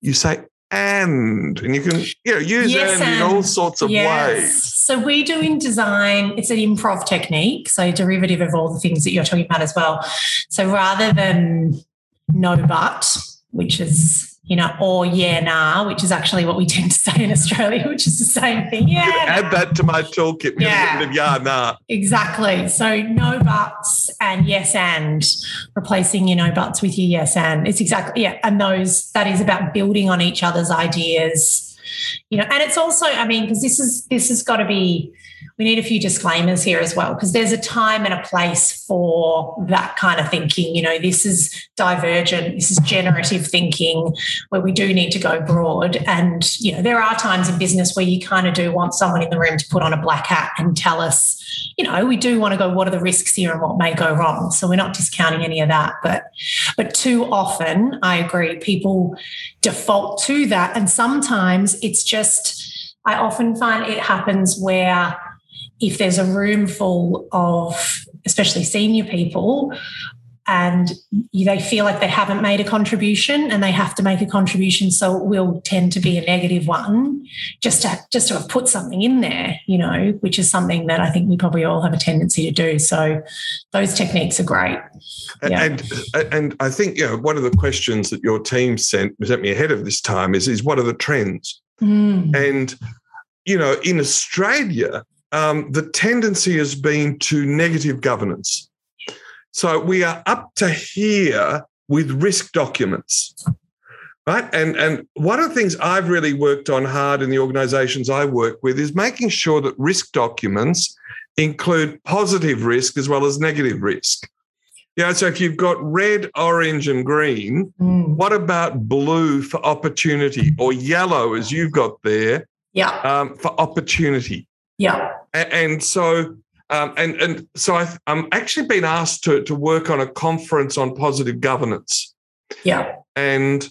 you say and and you can you know use yes, and, in all sorts of yes. ways. So we do in design, it's an improv technique, so derivative of all the things that you're talking about as well. So rather than no but, which is you know, or yeah, nah, which is actually what we tend to say in Australia, which is the same thing. Yeah. Add nah. that to my toolkit. Yeah. yeah, nah. Exactly. So no buts and yes and replacing your no buts with your yes and. It's exactly yeah. And those that is about building on each other's ideas. You know, and it's also, I mean, because this is this has got to be we need a few disclaimers here as well, because there's a time and a place for that kind of thinking. You know, this is divergent, this is generative thinking where we do need to go broad. And, you know, there are times in business where you kind of do want someone in the room to put on a black hat and tell us, you know, we do want to go, what are the risks here and what may go wrong? So we're not discounting any of that. But but too often, I agree, people default to that. And sometimes it's just I often find it happens where if there's a room full of especially senior people and they feel like they haven't made a contribution and they have to make a contribution so it will tend to be a negative one just to just to have put something in there you know which is something that i think we probably all have a tendency to do so those techniques are great yeah. and and i think you know one of the questions that your team sent sent me ahead of this time is is what are the trends mm. and you know in australia um, the tendency has been to negative governance. So we are up to here with risk documents. Right. And, and one of the things I've really worked on hard in the organizations I work with is making sure that risk documents include positive risk as well as negative risk. You know, so if you've got red, orange, and green, mm. what about blue for opportunity or yellow as you've got there yeah. Um, for opportunity? Yeah. And so, um, and and so I, am actually been asked to to work on a conference on positive governance. Yeah. And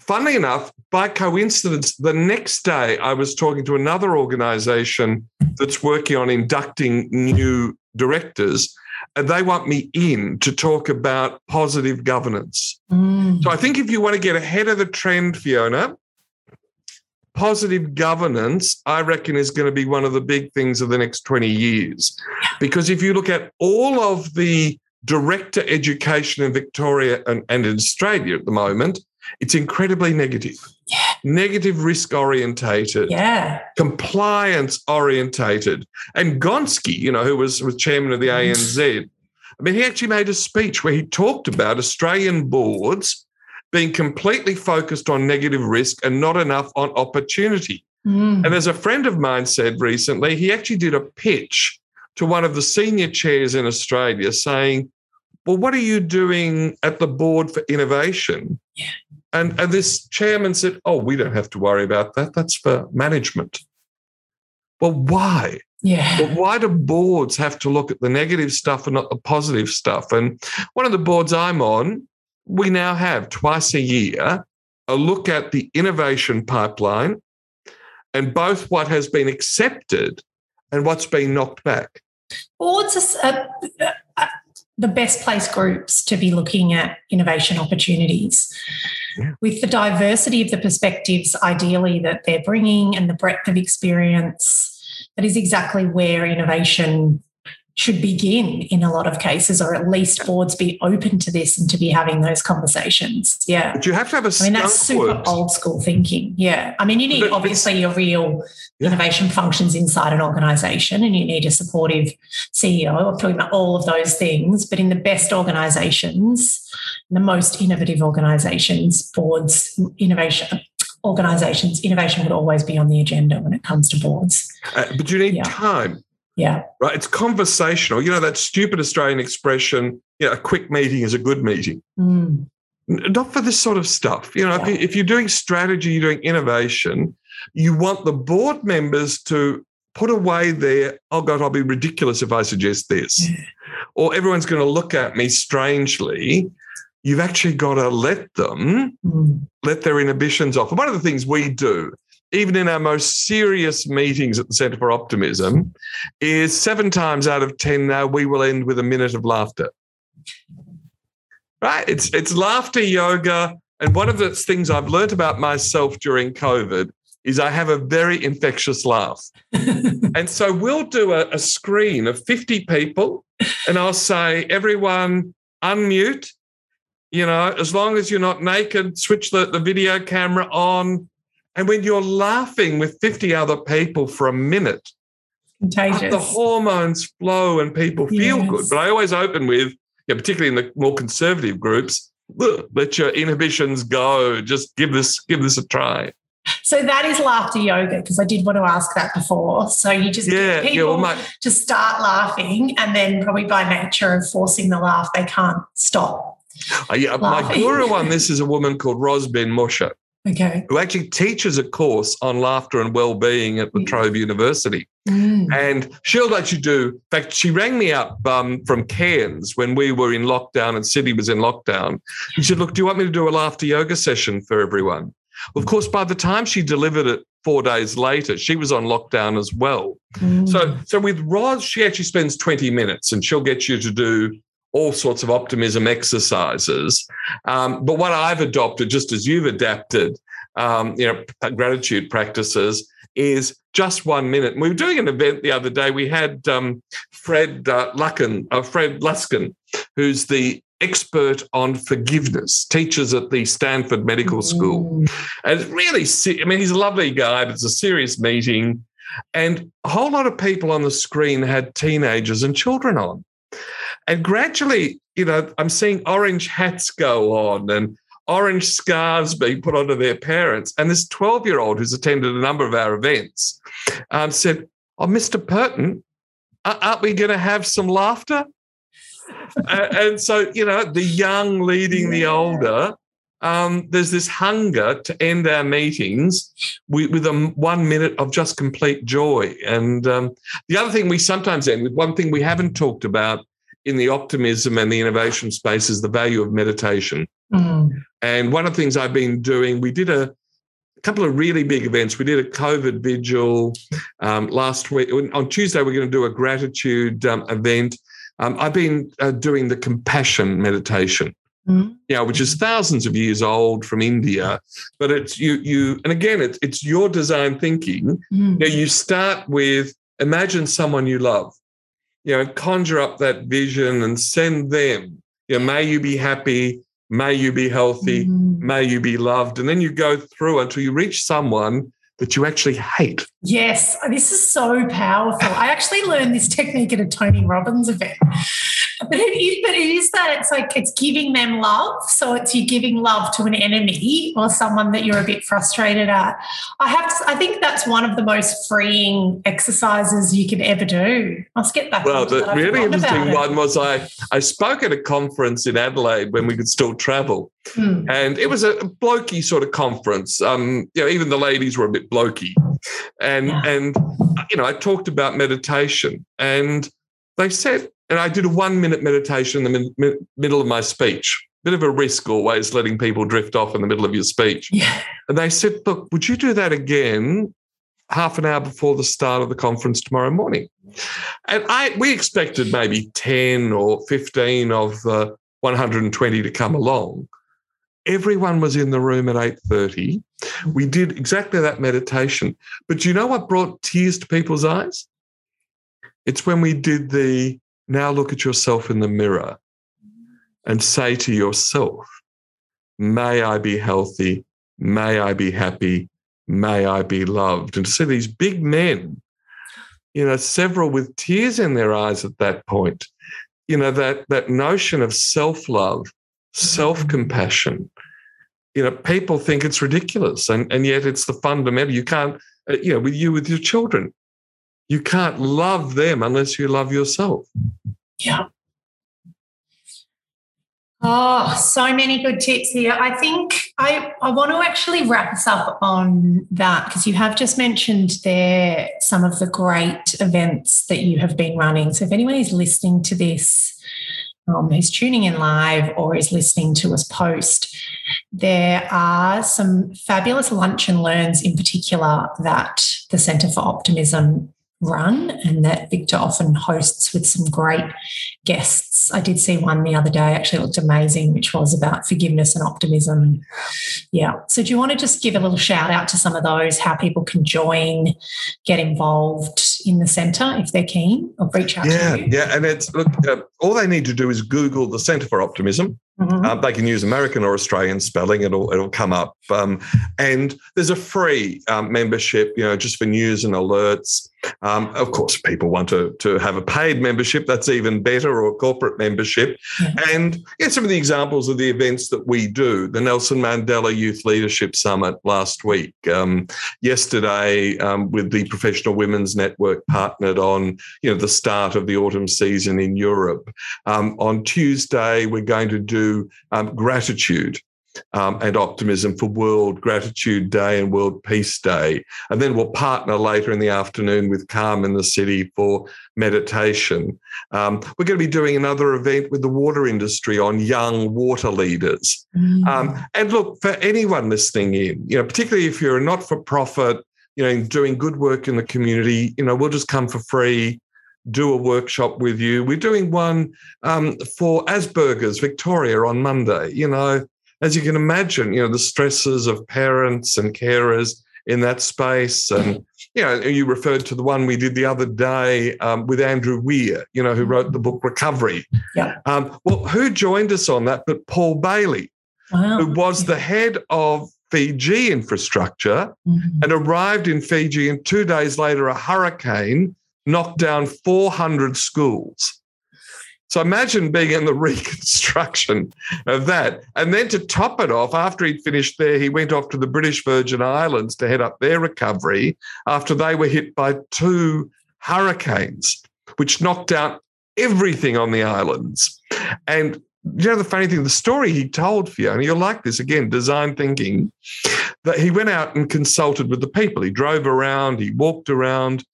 funnily enough, by coincidence, the next day I was talking to another organisation that's working on inducting new directors, and they want me in to talk about positive governance. Mm. So I think if you want to get ahead of the trend, Fiona, positive governance, I reckon, is going to be one of the big things of the next 20 years. Because if you look at all of the director education in Victoria and, and in Australia at the moment, it's incredibly negative. Yeah. Negative risk orientated. Yeah. Compliance orientated. And Gonski, you know, who was, was chairman of the mm. ANZ, I mean, he actually made a speech where he talked about Australian boards being completely focused on negative risk and not enough on opportunity. Mm. And as a friend of mine said recently, he actually did a pitch to one of the senior chairs in Australia saying, Well, what are you doing at the board for innovation? Yeah. And, and this chairman said, Oh, we don't have to worry about that. That's for management. Well, why? Yeah. But why do boards have to look at the negative stuff and not the positive stuff? And one of the boards I'm on, we now have twice a year a look at the innovation pipeline and both what has been accepted and what's been knocked back. Boards are uh, the best place groups to be looking at innovation opportunities. Yeah. With the diversity of the perspectives, ideally, that they're bringing and the breadth of experience, that is exactly where innovation should begin in a lot of cases, or at least boards be open to this and to be having those conversations. Yeah. But you have to have a I mean, that's super old school thinking. Yeah. I mean, you need but obviously your real yeah. innovation functions inside an organization and you need a supportive CEO. I'm talking about all of those things. But in the best organizations, the most innovative organizations, boards, innovation, organizations, innovation would always be on the agenda when it comes to boards. Uh, but you need yeah. time. Yeah. Right. It's conversational. You know, that stupid Australian expression, you know, a quick meeting is a good meeting. Mm. Not for this sort of stuff. You know, yeah. if, you, are doing strategy, you're doing innovation, you want the board members to put away their, oh God, I'll be ridiculous if I suggest this. Yeah. Or everyone's going to look at me strangely. You've actually got to let them mm. let their inhibitions off. And one of the things we do even in our most serious meetings at the Centre for Optimism, is seven times out of 10 now we will end with a minute of laughter. Right? It's, it's laughter yoga. And one of the things I've learned about myself during COVID is I have a very infectious laugh. <laughs> and so we'll do a, a screen of 50 people, and I'll say, everyone, unmute You know, as long as you're not naked, switch the, the video camera on. And when you're laughing with 50 other people for a minute, Contagious. the hormones flow and people feel Yes. good. But I always open with, yeah, particularly in the more conservative groups, "Look, let your inhibitions go. Just give this give this a try. So that is laughter yoga because I did want to ask that before. So you just Yeah, get yeah. people Well, my, to start laughing, and then probably by nature of forcing the laugh, they can't stop. uh, yeah, my guru on <laughs> this is a woman called Ros Ben-Moshe, Okay. who actually teaches a course on laughter and well-being at La Yeah. Trobe University. Mm. And she'll let you do. In fact, she rang me up um, from Cairns when we were in lockdown and Sydney was in lockdown. She said, Look, do you want me to do a laughter yoga session for everyone? Of course, by the time she delivered it four days later, she was on lockdown as well. Mm. So, so with Roz, she actually spends 20 minutes and she'll get you to do all sorts of optimism exercises. Um, but what I've adopted, just as you've adapted, um, you know, gratitude practices, is just one minute. And we were doing an event the other day. We had um, Fred uh, Lucken, uh, Fred Luskin, who's the expert on forgiveness, teaches at the Stanford Medical School. Mm. And it's really, I mean, he's a lovely guy, but it's a serious meeting. And a whole lot of people on the screen had teenagers and children on. And gradually, you know, I'm seeing orange hats go on and orange scarves being put onto their parents. And this 12 year old who's attended a number of our events um, said, Oh, Mr. Perton, a- aren't we going to have some laughter? Uh, and so, you know, the young leading the older. Um, there's this hunger to end our meetings with, with a one minute of just complete joy. And um, the other thing we sometimes end with, one thing we haven't talked about in the optimism and the innovation space is the value of meditation. Mm. And one of the things I've been doing, we did a couple of really big events. We did a COVID vigil um, last week. On Tuesday, we're going to do a gratitude um, event. Um, I've been uh, doing the compassion meditation, Mm. know, which is thousands of years old from India. But it's you, you, and again, it's it's your design thinking. Mm. You start with imagine someone you love, you know, conjure up that vision and send them. You know, may you be happy, may you be healthy, Mm. may you be loved. And then you go through until you reach someone that you actually hate. Yes, this is so powerful. I actually learned this technique at a Tony Robbins event. But it is, but it is that it's like it's giving them love. So it's you giving love to an enemy or someone that you're a bit frustrated at. I have to, I think that's one of the most freeing exercises you can ever do. I must get back. Well, the that. Really interesting one was I, I spoke at a conference in Adelaide when we could still travel. Hmm. And it was a blokey sort of conference. Um, you know, even the ladies were a bit blokey. And Yeah. and you know, I talked about meditation and they said, and I did a one minute meditation in the mid- middle of my speech. Bit of a risk always letting people drift off in the middle of your speech. Yeah. And they said, look, would you do that again half an hour before the start of the conference tomorrow morning? And I we expected maybe 10 or 15 of the 120 to come along. Everyone was in the room at 8:30. We did exactly that meditation. But do you know what brought tears to people's eyes? It's when we did the now look at yourself in the mirror and say to yourself, may I be healthy, may I be happy, may I be loved. And to see these big men, you know, several with tears in their eyes at that point, you know, that that notion of self-love, self-compassion. You know, people think it's ridiculous, and, and yet it's the fundamental. You can't, uh, you know, with you with your children, you can't love them unless you love yourself. Yeah. Oh, so many good tips here. I think I, I want to actually wrap us up on that because you have just mentioned there some of the great events that you have been running. So if anyone is listening to this, um, who's tuning in live or is listening to us post, there are some fabulous lunch and learns in particular that the Centre for Optimism run and that Victor often hosts with some great guests. I did see one the other day, actually looked amazing, which was about forgiveness and optimism. Yeah. So, do you want to just give a little shout out to some of those, how people can join, get involved in the centre if they're keen or reach out yeah, to you? Yeah. And it's look, uh, all they need to do is Google the Centre for Optimism. Mm-hmm. Um, they can use American or Australian spelling; it'll it'll come up. Um, and there's a free um, membership, you know, just for news and alerts. Um, of course, people want to, to have a paid membership. That's even better, or a corporate membership. Yeah. And yeah, some of the examples of the events that we do. The Nelson Mandela Youth Leadership Summit last week. Um, yesterday, um, with the Professional Women's Network partnered on you know the start of the autumn season in Europe. Um, on Tuesday, we're going to do um, gratitude um, and optimism for World Gratitude Day and World Peace Day. And then we'll partner later in the afternoon with Calm in the City for meditation. Um, we're going to be doing another event with the water industry on young water leaders. Mm. Um, and look, for anyone listening in, you know, particularly if you're a not for profit, you know, doing good work in the community, you know, we'll just come for free do a workshop with you. We're doing one um, for Asperger's Victoria on Monday. You know, as you can imagine, you know, the stresses of parents and carers in that space. And, you know, you referred to the one we did the other day um, with Andrew Weir, you know, who wrote the book Recovery. Yeah. Um, well, who joined us on that but Paul Bailey, wow. who was the head of Fiji infrastructure mm-hmm. and arrived in Fiji. And two days later, a hurricane knocked down 400 schools. So imagine being in the <laughs> reconstruction of that. And then to top it off, after he'd finished there, he went off to the British Virgin Islands to head up their recovery after they were hit by two hurricanes, which knocked out everything on the islands. And you know, the funny thing, the story he told Fiona, you'll like this again, design thinking, that he went out and consulted with the people. He drove around, he walked around.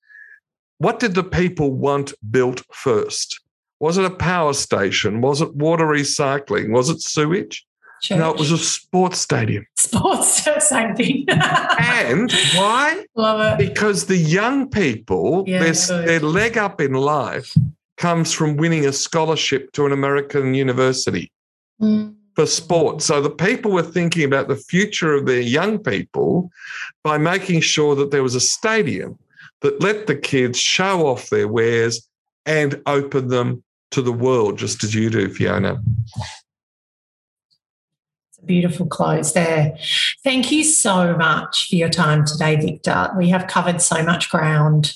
What did the people want built first? Was it a power station? Was it water recycling? Was it sewage? Church. No, it was a sports stadium. <laughs> Sports, <laughs> same thing. and why? Love it. Because the young people, yeah, their, their leg up in life comes from winning a scholarship to an American university mm. for sport. So the people were thinking about the future of their young people by making sure that there was a stadium that let the kids show off their wares and open them to the world, just as you do, Fiona. It's a beautiful close there. Thank you so much for your time today, Victor. We have covered so much ground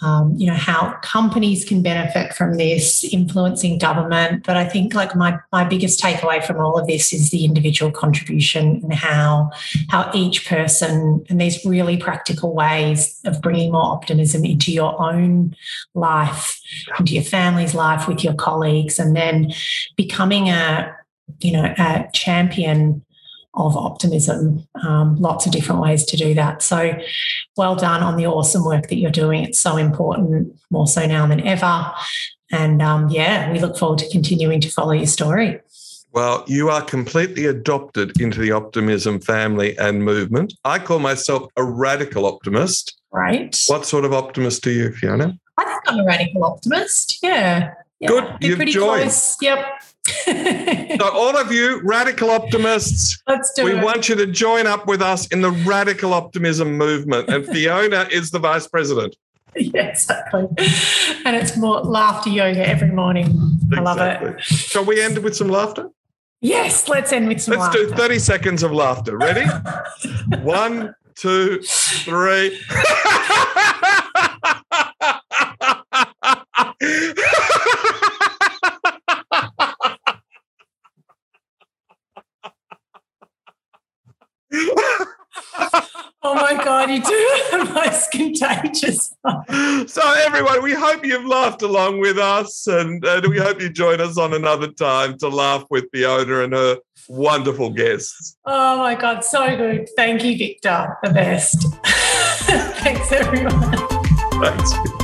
um, you know how companies can benefit from this influencing government but i think like my my biggest takeaway from all of this is the individual contribution and how how each person and these really practical ways of bringing more optimism into your own life into your family's life with your colleagues and then becoming a you know a champion of optimism. Um, lots of different ways to do that. So, well done on the awesome work that you're doing. It's so important, more so now than ever. And um, yeah, we look forward to continuing to follow your story. Well, you are completely adopted into the optimism family and movement. I call myself a radical optimist. Right. What sort of optimist are you, Fiona? I think I'm a radical optimist. Yeah. yeah. Good. You've joined. Close. Yep. So, all of you radical optimists, we it. want you to join up with us in the radical optimism movement. And <laughs> Fiona is the vice president. Yeah, exactly. And it's more laughter yoga every morning. Exactly. I love it. Shall we end with some laughter? Yes, let's end with some laughter. let's laughter. do 30 seconds of laughter. Ready? <laughs> One, two, three. <laughs> oh my God, you do the most contagious. so, everyone, we hope you've laughed along with us and, and we hope you join us on another time to laugh with Fiona and her wonderful guests. Oh my God, so good. Thank you, Victor. The best. <laughs> Thanks, everyone. Thanks.